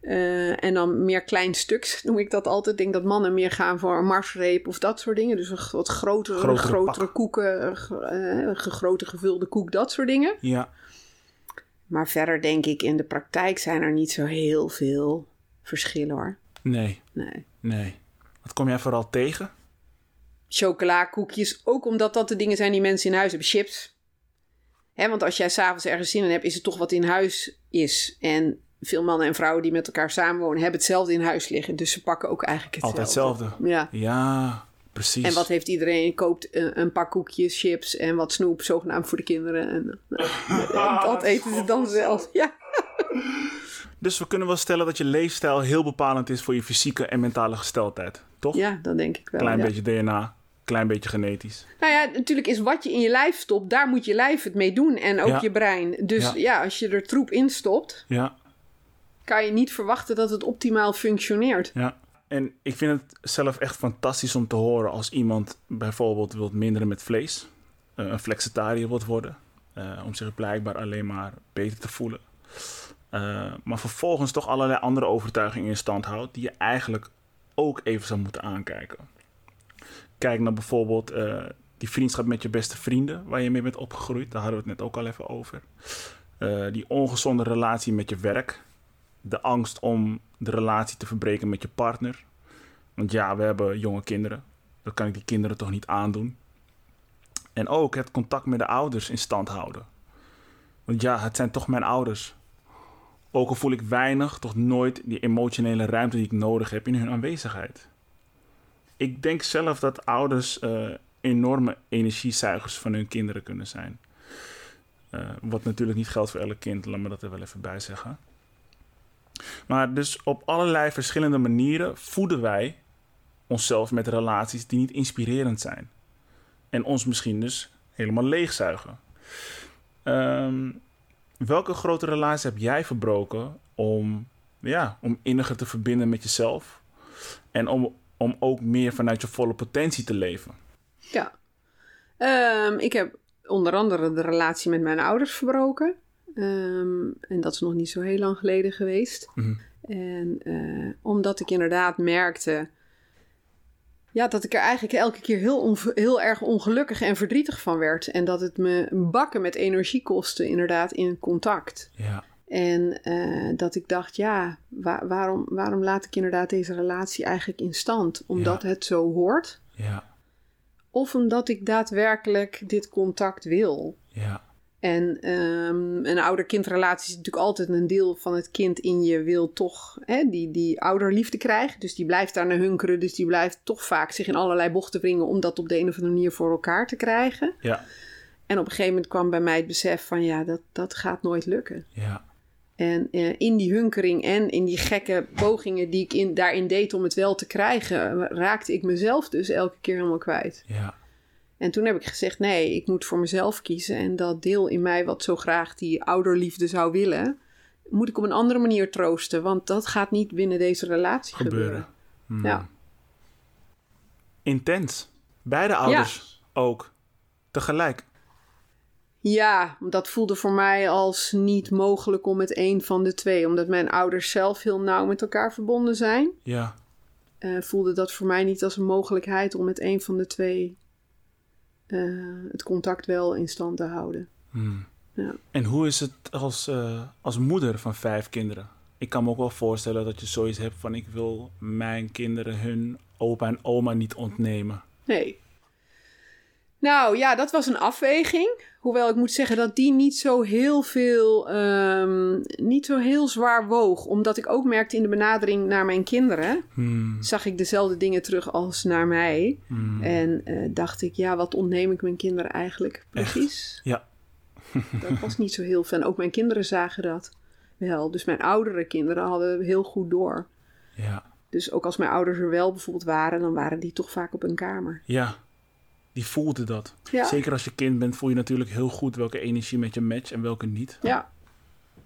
Eh, en dan meer klein stuks, noem ik dat altijd. Ik denk dat mannen meer gaan voor een marsreep of dat soort dingen. Dus een wat grotere, Grotere koeken, ge- eh, grote gevulde koek, dat soort dingen. ja. Maar verder denk ik, in de praktijk zijn er niet zo heel veel verschillen hoor. Nee, Nee. nee. Wat kom jij vooral tegen? chocola, koekjes. Ook omdat dat de dingen zijn die mensen in huis hebben. Chips. Hè, want als jij s'avonds ergens zin in hebt, is het toch wat in huis is. En veel mannen en vrouwen die met elkaar samenwonen, hebben hetzelfde in huis liggen. Dus ze pakken ook eigenlijk hetzelfde. Altijd hetzelfde. Ja. Ja, precies. En wat heeft iedereen? Koopt een, een pak koekjes, chips en wat snoep, zogenaamd voor de kinderen. En, nou, dat eten ze dan zelf. Ja. Dus we kunnen wel stellen dat je leefstijl heel bepalend is voor je fysieke en mentale gesteldheid. Toch? ja, dat denk ik wel. Klein ja. beetje DNA, klein beetje genetisch. Nou ja, natuurlijk is wat je in je lijf stopt, daar moet je lijf het mee doen. En ook Ja. je brein. Dus Ja. ja. als je er troep in stopt, Ja, kan je niet verwachten dat het optimaal functioneert. ja. En ik vind het zelf echt fantastisch om te horen als iemand bijvoorbeeld wilt minderen met vlees. eh, een flexitariër wilt worden. eh, om zich blijkbaar alleen maar beter te voelen. Eh, maar vervolgens toch allerlei andere overtuigingen in stand houdt. die je eigenlijk ook even zou moeten aankijken. Kijk naar bijvoorbeeld die vriendschap met je beste vrienden. waar je mee bent opgegroeid. Daar hadden we het net ook al even over. Die ongezonde relatie met je werk. De angst om de relatie te verbreken met je partner. Want ja, we hebben jonge kinderen. Dat kan ik die kinderen toch niet aandoen. En ook het contact met de ouders in stand houden. Want ja, het zijn toch mijn ouders. Ook al voel ik weinig, toch nooit die emotionele ruimte die ik nodig heb in hun aanwezigheid. Ik denk zelf dat ouders eh, enorme energiezuigers van hun kinderen kunnen zijn. Eh, wat natuurlijk niet geldt voor elk kind, laat me dat er wel even bij zeggen. Maar dus op allerlei verschillende manieren voeden wij onszelf met relaties die niet inspirerend zijn. En ons misschien dus helemaal leegzuigen. Ehm, welke grote relatie heb jij verbroken om, ja, om inniger te verbinden met jezelf? En om, om ook meer vanuit je volle potentie te leven? Ja. Ehm, ik heb onder andere de relatie met mijn ouders verbroken. Ehm, en dat is nog niet zo heel lang geleden geweest. Mhm. En eh, omdat ik inderdaad merkte. Ja, dat ik er eigenlijk elke keer heel, heel erg ongelukkig en verdrietig van werd. En dat het me bakken met energie kostte, inderdaad, in contact. Ja, En eh, dat ik dacht, ja, wa- waarom, waarom laat ik inderdaad deze relatie eigenlijk in stand? Omdat het zo hoort? ja, Of omdat ik daadwerkelijk dit contact wil? ja, En ehm, een ouder-kindrelatie is natuurlijk altijd een deel van het kind in je wil toch hè, die, die ouderliefde krijgen. Dus die blijft daar naar hunkeren. Dus die blijft toch vaak zich in allerlei bochten wringen om dat op de een of andere manier voor elkaar te krijgen. ja, En op een gegeven moment kwam bij mij het besef van ja, dat, dat gaat nooit lukken. ja, En eh, in die hunkering en in die gekke pogingen die ik in, daarin deed om het wel te krijgen, raakte ik mezelf dus elke keer helemaal kwijt. ja, En toen heb ik gezegd: nee, ik moet voor mezelf kiezen. En dat deel in mij, wat zo graag die ouderliefde zou willen, moet ik op een andere manier troosten. Want dat gaat niet binnen deze relatie gebeuren. gebeuren. Hmm. Ja. Intens. Beide ouders ook. Tegelijk. Ja, dat voelde voor mij als niet mogelijk om met één van de twee. Omdat mijn ouders zelf heel nauw met elkaar verbonden zijn. Ja, eh, voelde dat voor mij niet als een mogelijkheid om met één van de twee eh, het contact wel in stand te houden. Hmm. Ja. En hoe is het als, eh, als moeder van vijf kinderen? Ik kan me ook wel voorstellen dat je zoiets hebt van... ik wil mijn kinderen hun opa en oma niet ontnemen. Nee. Nou ja, dat was een afweging. Hoewel ik moet zeggen dat die niet zo heel veel, ehm, niet zo heel zwaar woog. Omdat ik ook merkte in de benadering naar mijn kinderen, Hmm. zag ik dezelfde dingen terug als naar mij. Hmm. En eh, dacht ik, ja, wat ontneem ik mijn kinderen eigenlijk precies? Ja. Dat was niet zo heel veel. En ook mijn kinderen zagen dat wel. Dus mijn oudere kinderen hadden heel goed door. Ja. Dus ook als mijn ouders er wel bijvoorbeeld waren, dan waren die toch vaak op een kamer. Ja. Die voelde dat. Ja. Zeker als je kind bent voel je natuurlijk heel goed... welke energie met je matcht en welke niet. Ja,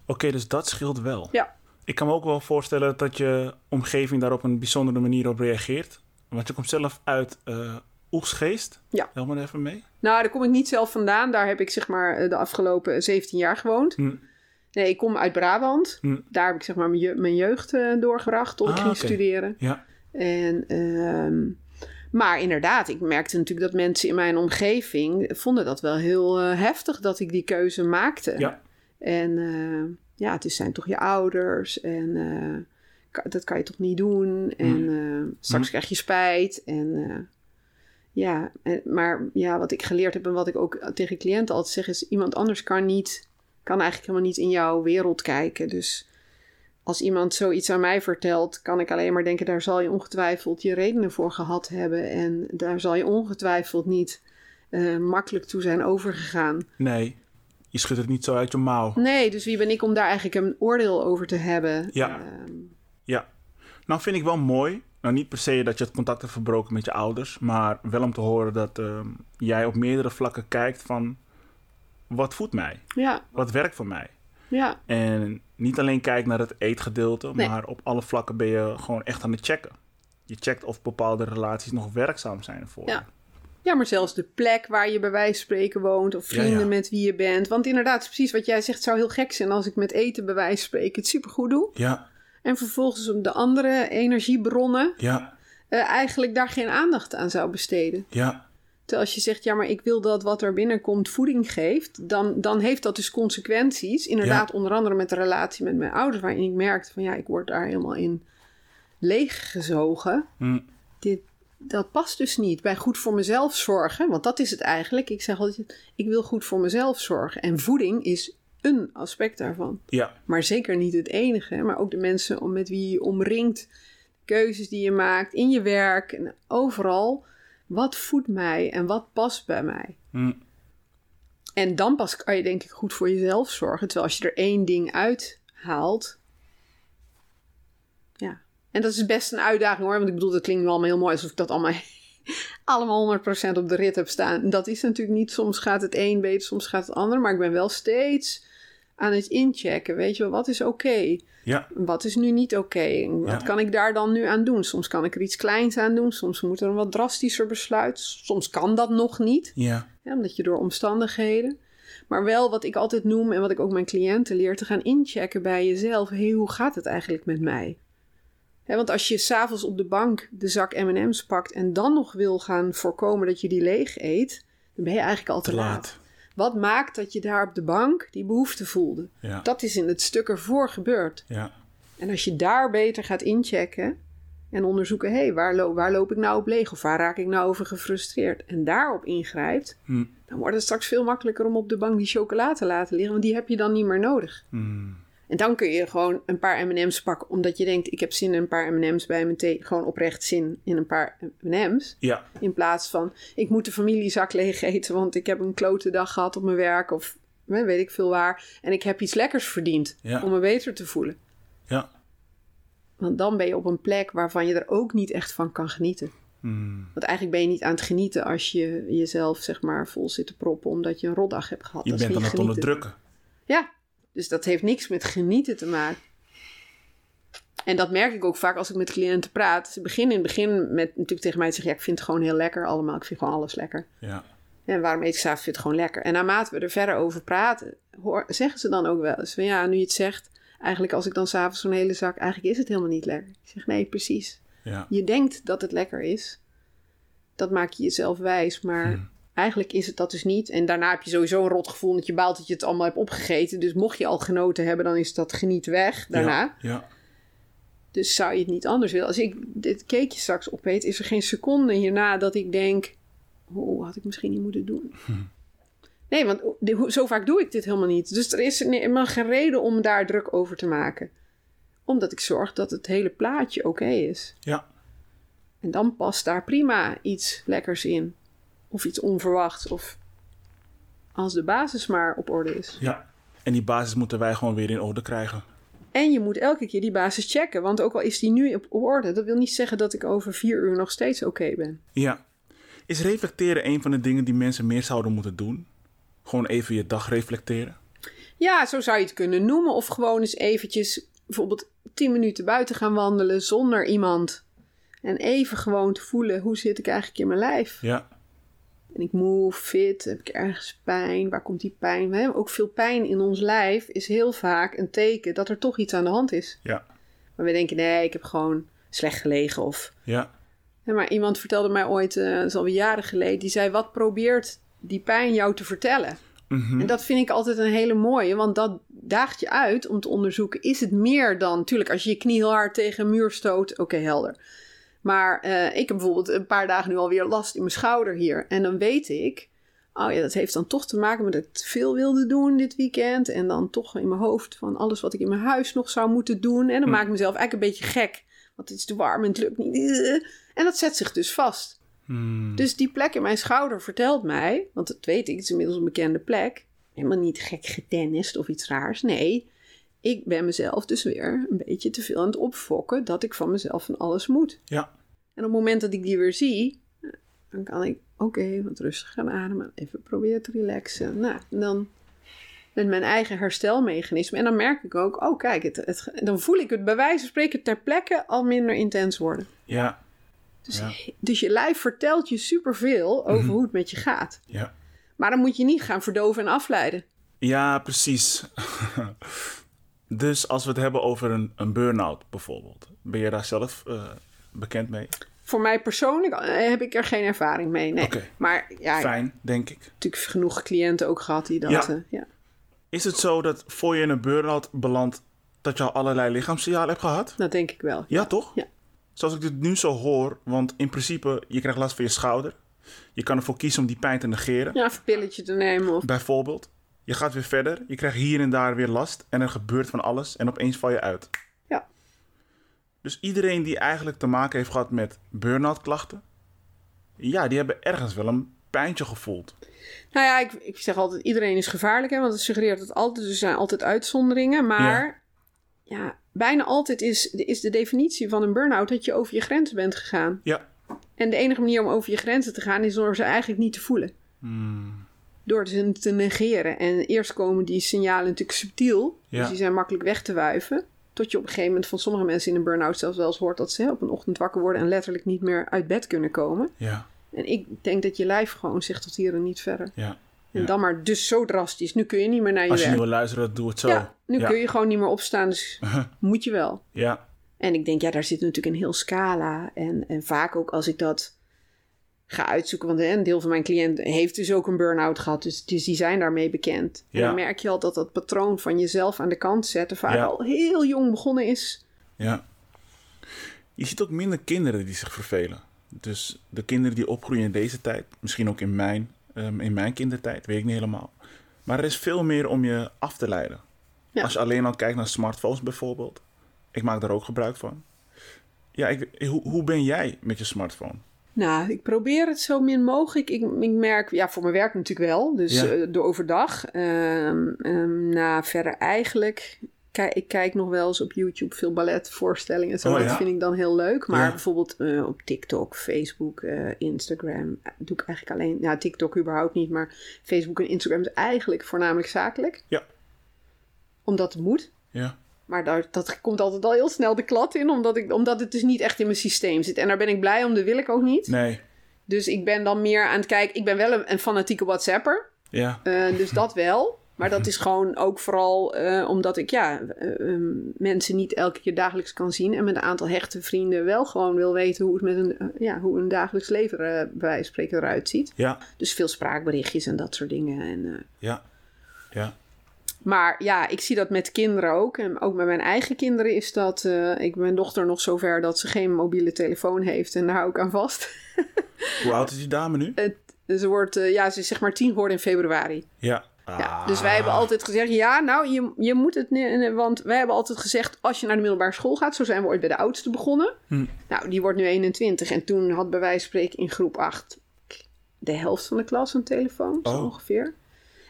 Oké, dus dat scheelt wel. ja. Ik kan me ook wel voorstellen dat je omgeving daar op een bijzondere manier op reageert. Want je komt zelf uit eh Oegsgeest. Ja. Help me even mee. Nou, daar kom ik niet zelf vandaan. Daar heb ik zeg maar eh, de afgelopen 17 jaar gewoond. Hm. Nee, ik kom uit Brabant. Hm. Daar heb ik zeg maar mijn, je- mijn jeugd eh, doorgebracht tot ik Ah, ging oké. studeren. Ja. En, ehm, maar inderdaad, ik merkte natuurlijk dat mensen in mijn omgeving vonden dat wel heel eh, heftig dat ik die keuze maakte. Ja. En eh, ja, het is- zijn toch je ouders en eh, ka- dat kan je toch niet doen. En eh, straks Hm. krijg je spijt. En ja, en, maar ja, wat ik geleerd heb en wat ik ook tegen cliënten altijd zeg is: iemand anders kan niet, kan eigenlijk helemaal niet in jouw wereld kijken. Dus als iemand zoiets aan mij vertelt, kan ik alleen maar denken: daar zal je ongetwijfeld je redenen voor gehad hebben. En daar zal je ongetwijfeld niet eh, makkelijk toe zijn overgegaan. Nee, je schudt het niet zo uit je mouw. Nee, dus wie ben ik om daar eigenlijk een oordeel over te hebben? Ja. Ehm, Ja. Nou vind ik wel mooi. Nou niet per se dat je het contact hebt verbroken met je ouders. Maar wel om te horen dat ehm, jij op meerdere vlakken kijkt van... Wat voedt mij? ja, Wat werkt voor mij? ja, En niet alleen kijkt naar het eetgedeelte, Nee. maar op alle vlakken ben je gewoon echt aan het checken. Je checkt of bepaalde relaties nog werkzaam zijn voor Ja. je. Ja, maar zelfs de plek waar je bij wijze van spreken woont, of vrienden Ja, ja. met wie je bent. Want inderdaad, precies wat jij zegt, het zou heel gek zijn als ik met eten bij wijze van spreken het supergoed doe. Ja, En vervolgens op de andere energiebronnen ja, eh, eigenlijk daar geen aandacht aan zou besteden. ja, Terwijl als je zegt, ja, maar ik wil dat wat er binnenkomt voeding geeft, dan, dan heeft dat dus consequenties. Inderdaad, onder andere met de relatie met mijn ouders, waarin ik merkte van ja, ik word daar helemaal in leeggezogen. Hm. Dit, dat past dus niet bij goed voor mezelf zorgen, want dat is het eigenlijk. Ik zeg altijd, ik wil goed voor mezelf zorgen. En voeding is een aspect daarvan. ja, Maar zeker niet het enige, maar ook de mensen om met wie je omringt, keuzes die je maakt in je werk en overal. Wat voedt mij en wat past bij mij? Hm. En dan pas kan je denk ik goed voor jezelf zorgen. Terwijl als je er één ding uithaalt. Ja. En dat is best een uitdaging hoor. Want ik bedoel, dat klinkt allemaal heel mooi alsof ik dat allemaal, allemaal 100% op de rit heb staan. Dat is natuurlijk niet. Soms gaat het een beter, soms gaat het ander. Maar ik ben wel steeds aan het inchecken. Weet je wel, wat is oké? ja, Wat is nu niet oké? Wat Ja. kan ik daar dan nu aan doen? Soms kan ik er iets kleins aan doen. Soms moet er een wat drastischer besluit. Soms kan dat nog niet. ja, Ja, omdat je door omstandigheden. Maar wel wat ik altijd noem en wat ik ook mijn cliënten leer, te gaan inchecken bij jezelf. Hé, hoe gaat het eigenlijk met mij? Want als je s'avonds op de bank de zak M&M's pakt en dan nog wil gaan voorkomen dat je die leeg eet, dan ben je eigenlijk al te, te laat. laat. Wat maakt dat je daar op de bank die behoefte voelde? Ja, Dat is in het stuk ervoor gebeurd. ja, En als je daar beter gaat inchecken en onderzoeken, hé, waar, lo- waar loop ik nou op leeg of waar raak ik nou over gefrustreerd en daarop ingrijpt, Hm. dan wordt het straks veel makkelijker om op de bank die chocola te laten liggen, want die heb je dan niet meer nodig. Hm. En dan kun je gewoon een paar M&M's pakken, omdat je denkt, ik heb zin in een paar M&M's bij mijn thee, gewoon oprecht zin in een paar M&M's. ja, In plaats van, ik moet de familiezak leeg eten, want ik heb een klote dag gehad op mijn werk of weet ik veel waar. En ik heb iets lekkers verdiend Ja. om me beter te voelen. ja. Want dan ben je op een plek waarvan je er ook niet echt van kan genieten. Hm. Want eigenlijk ben je niet aan het genieten als je jezelf zeg maar vol zit te proppen omdat je een rotdag hebt gehad. Je Dat bent aan het onderdrukken. Ja, dus dat heeft niks met genieten te maken. En dat merk ik ook vaak als ik met cliënten praat. Ze beginnen in het begin met natuurlijk tegen mij te zeggen: ja, ik vind het gewoon heel lekker allemaal. Ik vind gewoon alles lekker. Ja, En waarom eet ik s'avonds? Vind het gewoon lekker. En naarmate we er verder over praten, hoor, zeggen ze dan ook wel eens van ja, nu je het zegt, eigenlijk als ik dan s'avonds zo'n hele zak, eigenlijk is het helemaal niet lekker. Ik zeg nee, precies. ja, Je denkt dat het lekker is. Dat maak je jezelf wijs, maar Hmm. Eigenlijk is het dat dus niet. En daarna heb je sowieso een rot gevoel dat je baalt dat je het allemaal hebt opgegeten. Dus mocht je al genoten hebben, dan is dat geniet weg daarna. Ja, ja. Dus zou je het niet anders willen? Als ik dit cakeje straks opeet, is er geen seconde hierna dat ik denk... Oh, had ik misschien niet moeten doen. Nee, want zo vaak doe ik dit helemaal niet. Dus er is helemaal geen reden om daar druk over te maken. Omdat ik zorg dat het hele plaatje oké is. ja. En dan past daar prima iets lekkers in. Of iets onverwachts. Of als de basis maar op orde is. ja. En die basis moeten wij gewoon weer in orde krijgen. En je moet elke keer die basis checken. Want ook al is die nu op orde, dat wil niet zeggen dat ik over vier uur nog steeds oké ben. Ja. Is reflecteren een van de dingen die mensen meer zouden moeten doen? Gewoon even je dag reflecteren? Ja, zo zou je het kunnen noemen. Of gewoon eens eventjes bijvoorbeeld 10 minuten buiten gaan wandelen zonder iemand. En even gewoon te voelen, hoe zit ik eigenlijk in mijn lijf? Ja. Ben ik moe, fit? Heb ik ergens pijn? Waar komt die pijn? We hebben ook veel pijn in ons lijf is heel vaak een teken dat er toch iets aan de hand is. Ja. Maar we denken, nee, ik heb gewoon slecht gelegen of... Ja. Ja, maar iemand vertelde mij ooit, eh dat is alweer jaren geleden, die zei, wat probeert die pijn jou te vertellen? Mhm. En dat vind ik altijd een hele mooie, want dat daagt je uit om te onderzoeken, is het meer dan, natuurlijk als je je knie heel hard tegen een muur stoot, oké, helder. Maar eh, ik heb bijvoorbeeld een paar dagen nu alweer last in mijn schouder hier. En dan weet ik, oh ja, dat heeft dan toch te maken met dat ik te veel wilde doen dit weekend. En dan toch in mijn hoofd van alles wat ik in mijn huis nog zou moeten doen. En dan maak ik mezelf eigenlijk een beetje gek, want het is te warm en het lukt niet. En dat zet zich dus vast. Hmm. Dus die plek in mijn schouder vertelt mij, want dat weet ik, het is inmiddels een bekende plek. Helemaal niet gek getennist of iets raars. Nee, ik ben mezelf dus weer een beetje te veel aan het opfokken dat ik van mezelf van alles moet. Ja. En op het moment dat ik die weer zie, dan kan ik, oké, wat rustig gaan ademen. Even proberen te relaxen. Nou, en dan met mijn eigen herstelmechanisme. En dan merk ik ook, oh kijk, het, het, dan voel ik het bij wijze van spreken ter plekke al minder intens worden. Ja. Dus, Ja. dus je lijf vertelt je superveel over hoe het met je gaat. Ja. Maar dan moet je niet gaan verdoven en afleiden. Ja, precies. dus als we het hebben over een, een burn-out bijvoorbeeld, ben je daar zelf eh, bekend mee? Voor mij persoonlijk eh, heb ik er geen ervaring mee. Nee. Maar ja, Fijn, denk ik. natuurlijk genoeg cliënten ook gehad die dat. Ja. eh, ja. Is het zo dat voor je in een burn-out belandt, dat je al allerlei lichaamssignalen hebt gehad? dat denk ik wel. Ja, toch? Ja. Zoals ik dit nu zo hoor, want in principe, je krijgt last van je schouder. Je kan ervoor kiezen om die pijn te negeren, Ja, een pilletje te nemen. Of... bijvoorbeeld. Je gaat weer verder, je krijgt hier en daar weer last en er gebeurt van alles en opeens val je uit. Ja. Dus iedereen die eigenlijk te maken heeft gehad met burn-out klachten, ja, die hebben ergens wel een pijntje gevoeld. Nou ja, ik, ik zeg altijd, iedereen is gevaarlijk. Hè, want het suggereert dat altijd, er zijn altijd uitzonderingen. Maar ja, bijna altijd is, is de definitie van een burn-out dat je over je grenzen bent gegaan. Ja. En de enige manier om over je grenzen te gaan is door ze eigenlijk niet te voelen. Hmm. Door ze te negeren. En eerst komen die signalen natuurlijk subtiel. Ja. Dus die zijn makkelijk weg te wuiven. Tot je op een gegeven moment van sommige mensen in een burn-out zelfs wel eens hoort dat ze op een ochtend wakker worden en letterlijk niet meer uit bed kunnen komen. Ja, En ik denk dat je lijf gewoon zegt tot hier en niet verder. ja. En dan maar dus zo drastisch. Nu kun je niet meer naar je Als je nu wil luisteren, doe het zo. Ja, nu ja. kun je gewoon niet meer opstaan, dus moet je wel. Ja, En ik denk, ja, daar zit natuurlijk een heel scala. En, en vaak ook als ik dat ga uitzoeken, want een deel van mijn cliënten heeft dus ook een burn-out gehad, dus, dus die zijn daarmee bekend. En dan merk je al dat dat patroon van jezelf aan de kant zetten vaak Ja. al heel jong begonnen is. ja. Je ziet ook minder kinderen die zich vervelen. Dus de kinderen die opgroeien in deze tijd, misschien ook in mijn, ehm, in mijn kindertijd, weet ik niet helemaal. Maar er is veel meer om je af te leiden. Ja. Als je alleen al kijkt naar smartphones bijvoorbeeld. Ik maak daar ook gebruik van. Ja, ik, hoe, hoe ben jij met je smartphone? Nou, ik probeer het zo min mogelijk. Ik, ik merk, ja, voor mijn werk natuurlijk wel. Dus Ja. eh, door overdag. Ehm ehm, nou, verder eigenlijk. Kijk, ik kijk nog wel eens op YouTube veel balletvoorstellingen. en Zo. Oh, Dat vind ik dan heel leuk. Maar Ja. bijvoorbeeld eh, op TikTok, Facebook, eh, Instagram. doe ik eigenlijk alleen. Nou, TikTok überhaupt niet. Maar Facebook en Instagram is eigenlijk voornamelijk zakelijk. Ja. Omdat het moet. Ja, Maar daar, dat komt altijd al heel snel de klad in. Omdat, ik, omdat het dus niet echt in mijn systeem zit. En daar ben ik blij om. Dat wil ik ook niet. nee. Dus ik ben dan meer aan het kijken. Ik ben wel een, een fanatieke WhatsApper. Ja, eh, dus dat wel. Maar dat is gewoon ook vooral uh, omdat ik ja, uh, mensen niet elke keer dagelijks kan zien. En met een aantal hechte vrienden wel gewoon wil weten hoe het met een, ja, hoe een dagelijks leven bij wijze van spreken eruit ziet. Ja. Dus veel spraakberichtjes en dat soort dingen. En, ja. Ja. Maar ja, ik zie dat met kinderen ook. En ook met mijn eigen kinderen is dat... Uh, ik mijn dochter nog zover dat ze geen mobiele telefoon heeft. En daar hou ik aan vast. Hoe oud is die dame nu? Het, ze, wordt, uh, ja, ze is zeg maar tien geworden in februari. Ja. ja. Dus wij hebben altijd gezegd... Ja, nou, je, je moet het... Want wij hebben altijd gezegd... Als je naar de middelbare school gaat... Zo zijn we ooit bij de oudste begonnen. Hm. Nou, die wordt nu 21. En toen had bij wijze van spreken in groep 8... De helft van de klas een telefoon, zo Oh. ongeveer.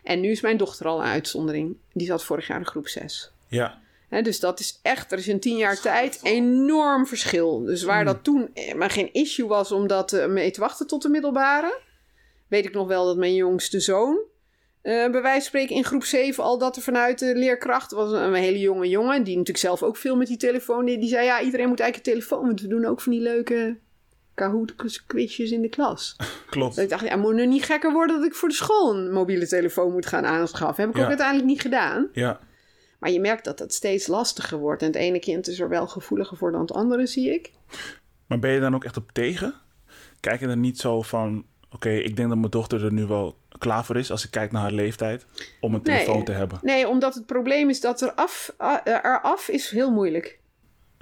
En nu is mijn dochter al een uitzondering. Die zat vorig jaar in groep 6. Ja. He, dus dat is echt, er is in tien jaar tijd enorm verschil. Dus waar dat toen maar geen issue was om dat uh, mee te wachten tot de middelbare, weet ik nog wel dat mijn jongste zoon, uh, bij wijze van spreken in groep 7 al dat er vanuit de leerkracht was een, hele jonge jongen, die natuurlijk zelf ook veel met die telefoon, die, die zei ja, iedereen moet eigenlijk een telefoon, want we doen ook van die leuke Kahoot-quizjes in de klas. Klopt. Dat ik dacht, ja, moet nu niet gekker worden dat ik voor de school een mobiele telefoon moet gaan aanschaffen. Heb ik Ja. ook uiteindelijk niet gedaan. Ja. Maar je merkt dat dat steeds lastiger wordt. En het ene kind is er wel gevoeliger voor dan het andere, zie ik. Maar ben je dan ook echt op tegen? Kijk je er niet zo van... Oké, ik denk dat mijn dochter er nu wel klaar voor is... als ik kijk naar haar leeftijd... om een Nee. telefoon te hebben. Nee, omdat het probleem is dat er af, uh, eraf is heel moeilijk.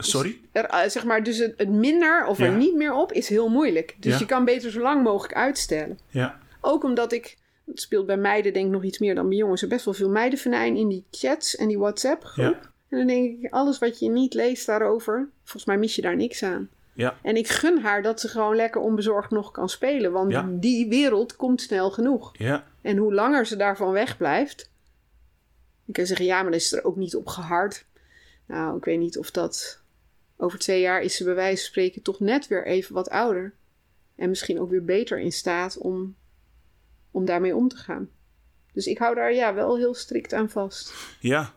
Sorry? Er, uh, zeg maar, dus het, het minder of er niet meer op is heel moeilijk. Dus Ja. je kan beter zo lang mogelijk uitstellen. Ja. Ook omdat ik, het speelt bij meiden denk ik nog iets meer dan bij jongens, er best wel veel meidenvenijn in die chats en die WhatsApp groep. Ja. En dan denk ik, alles wat je niet leest daarover, volgens mij mis je daar niks aan. Ja. En ik gun haar dat ze gewoon lekker onbezorgd nog kan spelen, want Ja. die wereld komt snel genoeg. Ja. En hoe langer ze daarvan wegblijft. Je kan zeggen, ja, maar dan is er ook niet op gehard. Nou, ik weet niet of dat. Over twee jaar is ze bij wijze van spreken toch net weer even wat ouder. En misschien ook weer beter in staat om, om daarmee om te gaan. Dus ik hou daar ja, wel heel strikt aan vast. Ja.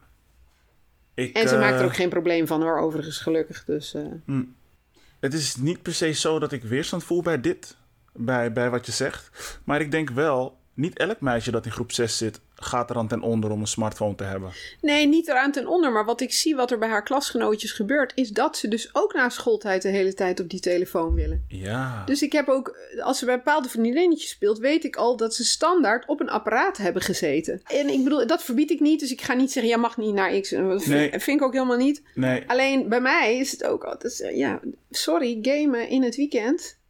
Ik, En ze eh, maakt er ook geen probleem van hoor, overigens gelukkig. Dus eh, Het is niet per se zo dat ik weerstand voel bij dit. Bij, bij wat je zegt. Maar ik denk wel... Niet elk meisje dat in groep 6 zit... gaat er aan ten onder om een smartphone te hebben. Nee, niet eraan ten onder. Maar wat ik zie wat er bij haar klasgenootjes gebeurt... is dat ze dus ook na schooltijd de hele tijd op die telefoon willen. Ja. Dus ik heb ook, als ze bij bepaalde vriendinnetjes speelt, weet ik al dat ze standaard op een apparaat hebben gezeten. En ik bedoel, dat verbied ik niet, dus ik ga niet zeggen, ja, mag niet naar X. Dat vind, Nee. vind ik ook helemaal niet. Nee. Alleen bij mij is het ook altijd, ja, sorry, gamen in het weekend.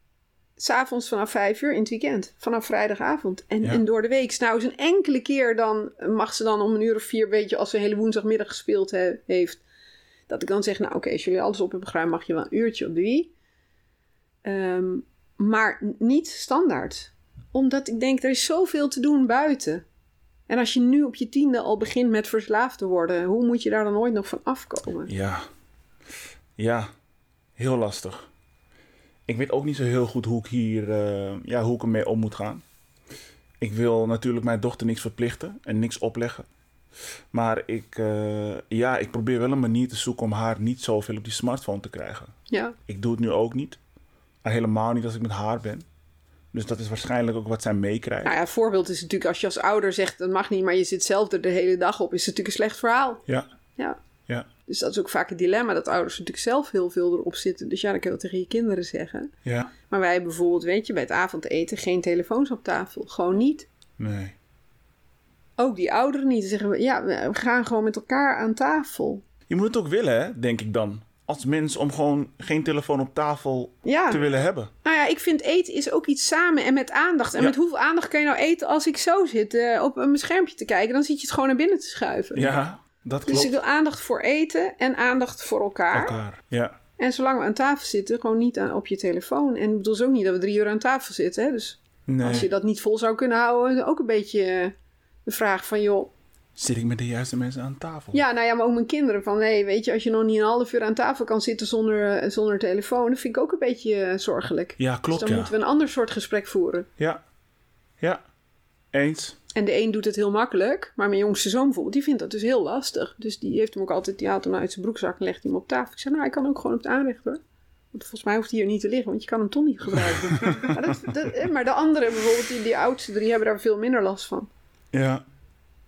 S'avonds vanaf vijf uur in het weekend. Vanaf vrijdagavond. En, Ja. en door de week. Nou, eens een enkele keer dan mag ze dan om een uur of vier, weet je, als ze een hele woensdagmiddag gespeeld he- heeft. Dat ik dan zeg, nou oké, als jullie alles op hebben geruimd, mag je wel een uurtje op de Wii. Ehm, maar niet standaard. Omdat ik denk, er is zoveel te doen buiten. En als je nu op je tiende al begint met verslaafd te worden, hoe moet je daar dan ooit nog van afkomen? Ja. Ja. Heel lastig. Ik weet ook niet zo heel goed hoe ik hier... eh, ja, hoe ik ermee om moet gaan. Ik wil natuurlijk mijn dochter niks verplichten en niks opleggen. Maar ik, eh, ja, ik probeer wel een manier te zoeken om haar niet zoveel op die smartphone te krijgen. Ja, Ik doe het nu ook niet. Maar helemaal niet als ik met haar ben. Dus dat is waarschijnlijk ook wat zij meekrijgt. nou ja, voorbeeld is natuurlijk als je als ouder zegt dat mag niet, maar je zit zelf er de hele dag op, is het natuurlijk een slecht verhaal. Ja, Ja. Dus dat is ook vaak het dilemma dat ouders natuurlijk zelf heel veel erop zitten. Dus ja, dat kun je tegen je kinderen zeggen. ja. Maar wij bijvoorbeeld, weet je, bij het avondeten geen telefoons op tafel. Gewoon niet. Nee. Ook die ouderen niet. Dan zeggen we, ja, we gaan gewoon met elkaar aan tafel. Je moet het ook willen, hè, denk ik dan. Als mens om gewoon geen telefoon op tafel Ja. te willen hebben. Nou ja, ik vind eten is ook iets samen en met aandacht. En Ja. met hoeveel aandacht kan je nou eten als ik zo zit eh, op een schermpje te kijken? Dan zit je het gewoon naar binnen te schuiven. Ja, dat Dus ik wil aandacht voor eten en aandacht voor elkaar. Elkaar. Ja, En zolang we aan tafel zitten, gewoon niet aan, op je telefoon. En ik bedoel dus ook niet dat we drie uur aan tafel zitten. Hè? Dus nee. als je dat niet vol zou kunnen houden, ook een beetje eh, de vraag van, joh... Zit ik met de juiste mensen aan tafel? Ja, nou ja, maar ook mijn kinderen. Van, nee, weet je, als je nog niet een half uur aan tafel kan zitten zonder, eh, zonder telefoon... dat vind ik ook een beetje eh, zorgelijk. Ja, Dus klopt, dan ja. moeten we een ander soort gesprek voeren. Ja, ja. Eens. En de een doet het heel makkelijk, maar mijn jongste zoon bijvoorbeeld, die vindt dat dus heel lastig. Dus die heeft hem ook altijd, die haalt hem uit zijn broekzak en legt hem op tafel. Ik zei, nou, hij kan ook gewoon op het aanrecht hoor. Want volgens mij hoeft hij hier niet te liggen, want je kan hem toch niet gebruiken. maar, dat, dat- maar de anderen bijvoorbeeld, die, die oudste drie, hebben daar veel minder last van. Ja.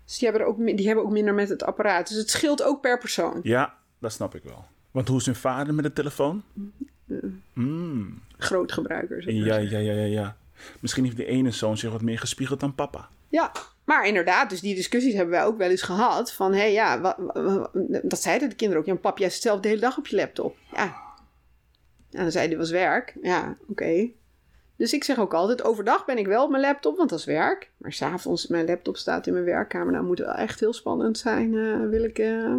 Dus die hebben, er ook, die hebben ook minder met het apparaat. Dus het scheelt ook per persoon. Ja, dat snap ik wel. Want hoe is hun vader met de telefoon? Mm. Groot gebruiker. zeg. Ja, ja, ja, ja, ja. Misschien heeft die ene zoon zich wat meer gespiegeld dan papa. Ja, maar inderdaad, dus die discussies hebben wij ook wel eens gehad. Van, hé, hey, ja, dat zeiden de kinderen ook. Ja, pap, jij zit zelf de hele dag op je laptop. Ja. En dan zei hij, was werk. Ja, oké. Dus ik zeg ook altijd, overdag ben ik wel op mijn laptop, want dat is werk. Maar s'avonds, mijn laptop staat in mijn werkkamer. Nou, moet wel echt heel spannend zijn. eh, wil ik, eh,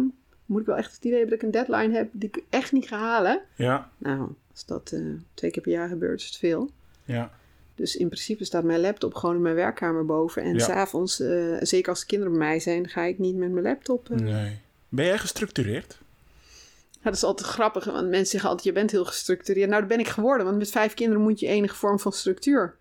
moet ik wel echt het idee hebben dat ik een deadline heb die ik echt niet ga halen. Ja, Nou, als dat eh, twee keer per jaar gebeurt, is het veel. ja. Dus in principe staat mijn laptop gewoon in mijn werkkamer boven. En Ja. s'avonds, eh zeker als de kinderen bij mij zijn, ga ik niet met mijn laptop. eh. Nee. Ben jij gestructureerd? Ja, dat is altijd grappig, want mensen zeggen altijd, je bent heel gestructureerd. Nou, dat ben ik geworden, want met vijf kinderen moet je enige vorm van structuur.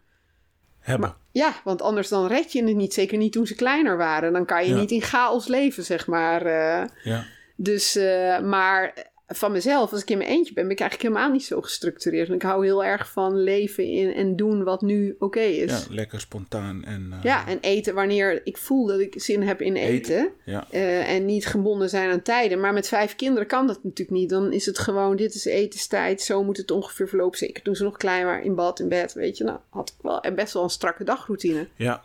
Hebben. Maar, ja, want anders dan red je het niet. Zeker niet toen ze kleiner waren. Dan kan je Ja. niet in chaos leven, zeg maar. eh. Ja. dus, maar van mezelf, als ik in mijn eentje ben, ben ik eigenlijk helemaal niet zo gestructureerd. Ik hou heel erg van leven in en doen wat nu oké is. ja, lekker spontaan en... eh, Ja, en eten wanneer ik voel dat ik zin heb in eten. Eten, ja. Eh, en niet gebonden zijn aan tijden. Maar met vijf kinderen kan dat natuurlijk niet. Dan is het gewoon, dit is etenstijd. Zo moet het ongeveer verlopen. Zeker toen ze nog klein waren, in bad, in bed. Weet je, nou had ik wel best wel een strakke dagroutine. Ja,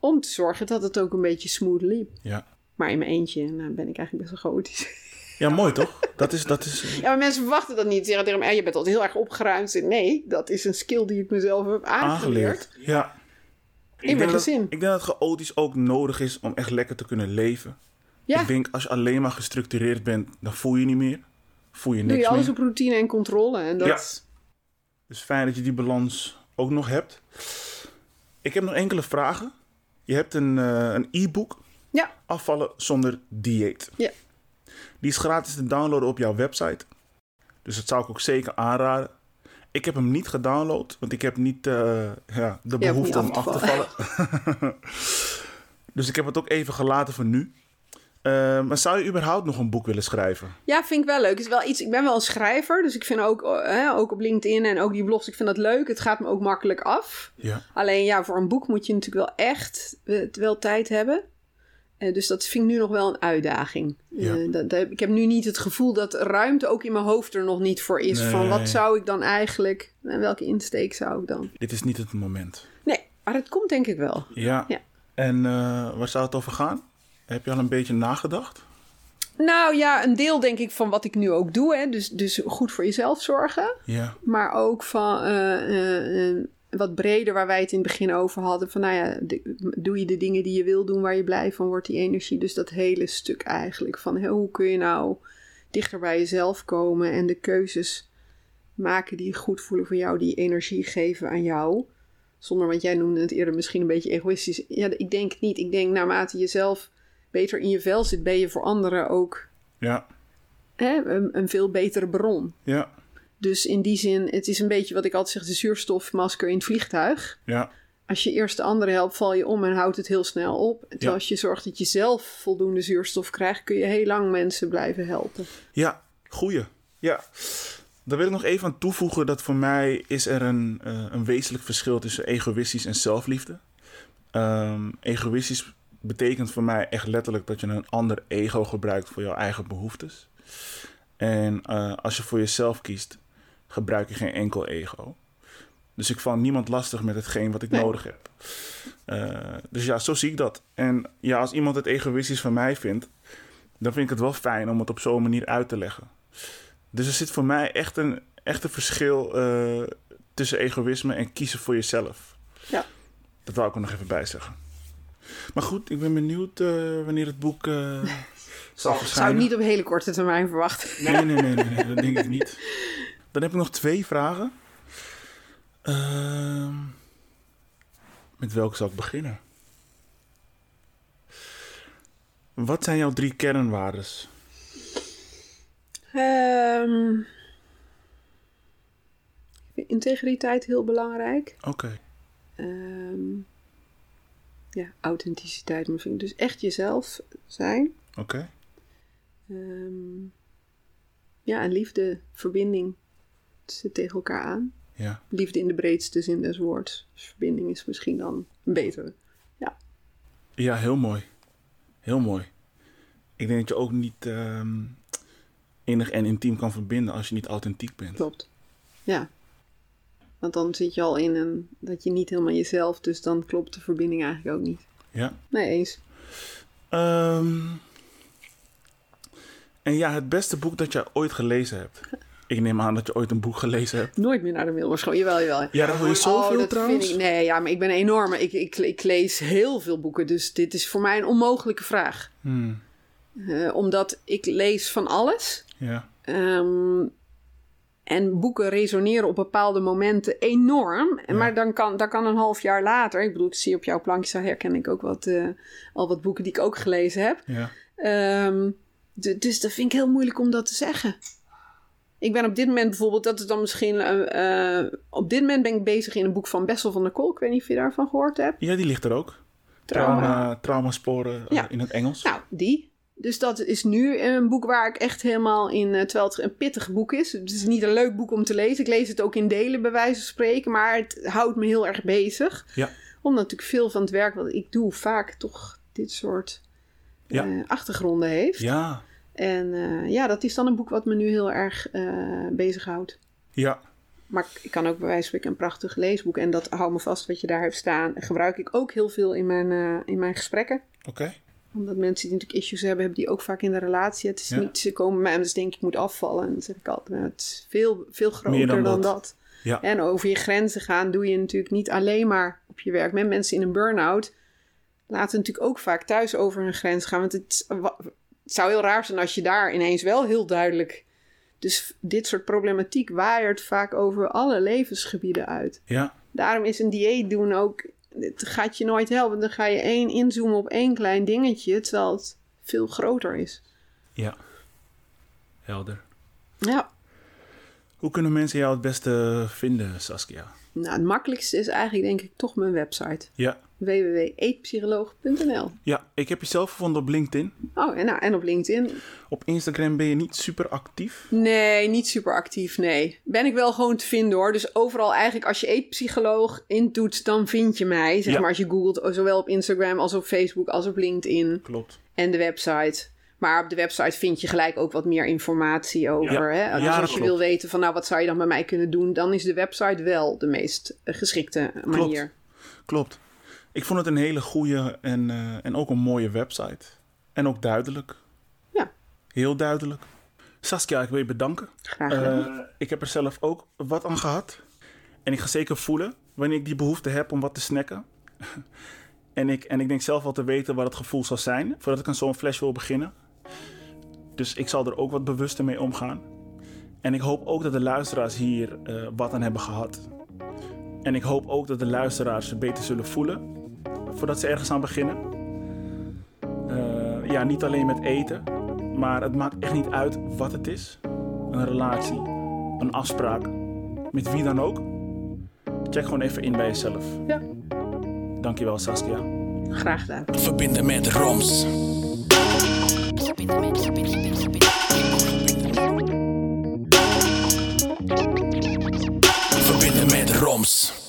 Om te zorgen dat het ook een beetje smooth liep. ja. Maar in mijn eentje nou, ben ik eigenlijk best wel chaotisch. Ja, mooi toch? Dat is... Dat is Ja, maar mensen verwachten dat niet. Ze zeggen tegen "Eh, je bent altijd heel erg opgeruimd. Nee, dat is een skill die ik mezelf heb aangeleerd. aangeleerd. Ja. Ik mijn denk dat- gezin. Ik denk dat chaotisch ook nodig is om echt lekker te kunnen leven. Ja, Ik denk als je alleen maar gestructureerd bent, dan voel je niet meer. Voel je doe niks je alles meer. op routine en controle. En dat... Ja. Dus fijn dat je die balans ook nog hebt. Ik heb nog enkele vragen. Je hebt een eh, een e-book, Ja. Afvallen zonder dieet. Ja. Die is gratis te downloaden op jouw website. Dus dat zou ik ook zeker aanraden. Ik heb hem niet gedownload, want ik heb niet eh, ja, de behoefte om af te vallen. dus ik heb het ook even gelaten voor nu. Eh, maar zou je überhaupt nog een boek willen schrijven? Ja, vind ik wel leuk. Is wel iets, ik ben wel een schrijver, dus ik vind ook, eh, hè, ook op LinkedIn en ook die blogs, ik vind dat leuk. Het gaat me ook makkelijk af. Ja. Alleen ja, voor een boek moet je natuurlijk wel echt eh, wel tijd hebben. Eh, dus dat vind ik nu nog wel een uitdaging. Eh, dat, dat- ik heb nu niet het gevoel dat ruimte ook in mijn hoofd er nog niet voor is. Van wat zou ik dan eigenlijk, en welke insteek zou ik dan? Dit is niet het moment. Nee, maar het komt denk ik wel. Ja. Ja. En eh, waar zou het over gaan? Heb je al een beetje nagedacht? Nou ja, een deel denk ik van wat ik nu ook doe. Hè. Dus, dus goed voor jezelf zorgen. Ja. Maar ook van eh, eh, eh, wat breder waar wij het in het begin over hadden. Van nou ja, doe je de dingen die je wil doen waar je blij van wordt, die energie. Dus dat hele stuk eigenlijk van hoe kun je nou dichter bij jezelf komen en de keuzes maken die goed voelen voor jou, die energie geven aan jou. Zonder, want jij noemde het eerder misschien een beetje egoïstisch. Ja, ik denk niet. Ik denk naarmate je zelf beter in je vel zit, ben je voor anderen ook Ja. hè, een, een veel betere bron. Ja. Dus in die zin, het is een beetje wat ik altijd zeg, de zuurstofmasker in het vliegtuig. Ja. Als je eerst de anderen helpt, val je om en houdt het heel snel op. Terwijl Ja. als je zorgt dat je zelf voldoende zuurstof krijgt, kun je heel lang mensen blijven helpen. Ja. Goeie. Ja. Daar wil ik nog even aan toevoegen dat voor mij is er een, eh, een wezenlijk verschil tussen egoïstisch en zelfliefde. Ehm, egoïstisch betekent voor mij echt letterlijk dat je een ander ego gebruikt voor jouw eigen behoeftes. En eh, als je voor jezelf kiest, gebruik je geen enkel ego. Dus ik val niemand lastig met hetgeen wat ik Nee. nodig heb. Eh, dus ja, zo zie ik dat. En ja, als iemand het egoïstisch van mij vindt, dan vind ik het wel fijn om het op zo'n manier uit te leggen. Dus er zit voor mij echt een, echt een verschil eh, tussen egoïsme en kiezen voor jezelf. Ja. Dat wou ik er nog even bij zeggen. Maar goed, ik ben benieuwd eh, wanneer het boek eh, zal Zou ik verschijnen. niet op hele korte termijn verwachten. Nee, nee, nee, nee, nee, dat denk ik niet. Dan heb ik nog twee vragen. Ehm, met welke zal ik beginnen? Wat zijn jouw drie kernwaardes? Ik vind integriteit heel belangrijk. Oké. Ehm, ja, authenticiteit. Maar vind ik dus echt jezelf zijn. Oké. Ja, en liefde, verbinding. Zit tegen elkaar aan. Ja. Liefde in de breedste zin des woords. Dus verbinding is misschien dan een betere. Ja, heel mooi. Heel mooi. Ik denk dat je ook niet ehm innig en intiem kan verbinden als je niet authentiek bent. Klopt. Ja. Want dan zit je al in een, dat je niet helemaal jezelf, dus dan klopt de verbinding eigenlijk ook niet. Ja. Nee, eens. Ehm, en ja, het beste boek dat je ooit gelezen hebt. Ik neem aan dat je ooit een boek gelezen hebt. Nooit meer naar de middelbare school. Jawel, jawel. Ja, dat wil je zoveel oh, trouwens. Ik, nee, ja, maar ik ben een enorme. Ik, ik, ik lees heel veel boeken, dus dit is voor mij een onmogelijke vraag. Hmm, Eh, omdat ik lees van alles. ja. Ehm, en boeken resoneren op bepaalde momenten enorm. Ja. Maar dan kan, dan kan een half jaar later... Ik bedoel, ik zie op jouw plankje, daar herken ik ook wat, eh, al wat boeken die ik ook gelezen heb. ja. Ehm, dus dat vind ik heel moeilijk om dat te zeggen. Ik ben op dit moment bijvoorbeeld, dat is dan misschien... eh, eh, op dit moment ben ik bezig in een boek van Bessel van der Kolk. Ik weet niet of je daarvan gehoord hebt. Ja, die ligt er ook. Trauma. Trauma, traumasporen eh, Ja. in het Engels. Nou, die. Dus dat is nu een boek waar ik echt helemaal in... terwijl het een pittig boek is. Het is niet een leuk boek om te lezen. Ik lees het ook in delen, bij wijze van spreken. Maar het houdt me heel erg bezig. Ja. Omdat natuurlijk veel van het werk wat ik doe... vaak toch dit soort Ja. achtergronden heeft. Ja. En eh, ja, dat is dan een boek wat me nu heel erg eh bezighoudt. Ja. Maar ik kan ook bij wijze van een prachtig leesboek. En dat hou me vast wat je daar hebt staan. Gebruik ik ook heel veel in mijn, eh, in mijn gesprekken Oké. omdat mensen die natuurlijk issues hebben, hebben die ook vaak in de relatie. Het is Ja. niet, ze komen bij mij en dus denken ik moet afvallen. En dan zeg ik altijd, nou, het is veel, veel groter dan dan, dat. dat. Ja. En over je grenzen gaan doe je natuurlijk niet alleen maar op je werk. Met mensen in een burn-out laten natuurlijk ook vaak thuis over hun grens gaan. Want het, het zou heel raar zijn als je daar ineens wel heel duidelijk... Dus dit soort problematiek waaiert vaak over alle levensgebieden uit. Ja. Daarom is een dieet doen ook. Het gaat je nooit helpen. Dan ga je één inzoomen op één klein dingetje, terwijl het veel groter is. Ja. Helder. Ja. Hoe kunnen mensen jou het beste vinden, Saskia? Nou, het makkelijkste is eigenlijk denk ik toch mijn website. Ja. www.eetpsycholoog.nl Ja, ik heb je zelf gevonden op LinkedIn. Oh, en, nou, en op LinkedIn. Op Instagram ben je niet super actief. Nee, niet super actief, nee. Ben ik wel gewoon te vinden hoor. Dus overal eigenlijk als je eetpsycholoog intoetst, dan vind je mij. Zeg Ja. maar als je googelt, zowel op Instagram als op Facebook als op LinkedIn. Klopt. En de website. Maar op de website vind je gelijk ook wat meer informatie over. Ja. Hè? Dus Ja, als je klopt. wil weten van nou wat zou je dan bij mij kunnen doen, dan is de website wel de meest eh, geschikte manier. Klopt. Ik vond het een hele goede en, eh, en ook een mooie website. En ook duidelijk. Ja. Heel duidelijk. Saskia, ik wil je bedanken. Graag gedaan. Eh, ik heb er zelf ook wat aan gehad. En ik ga zeker voelen wanneer ik die behoefte heb om wat te snacken. en, ik, en ik denk zelf wel te weten wat het gevoel zal zijn voordat ik aan zo'n flash wil beginnen. Dus ik zal er ook wat bewuster mee omgaan. En ik hoop ook dat de luisteraars hier eh, wat aan hebben gehad. En ik hoop ook dat de luisteraars zich beter zullen voelen voordat ze ergens aan beginnen. Eh, ja, niet alleen met eten, maar het maakt echt niet uit wat het is. Een relatie, een afspraak, met wie dan ook. Check gewoon even in bij jezelf. Ja. Dankjewel Saskia. Graag gedaan. Verbinden met Roms. I med roms.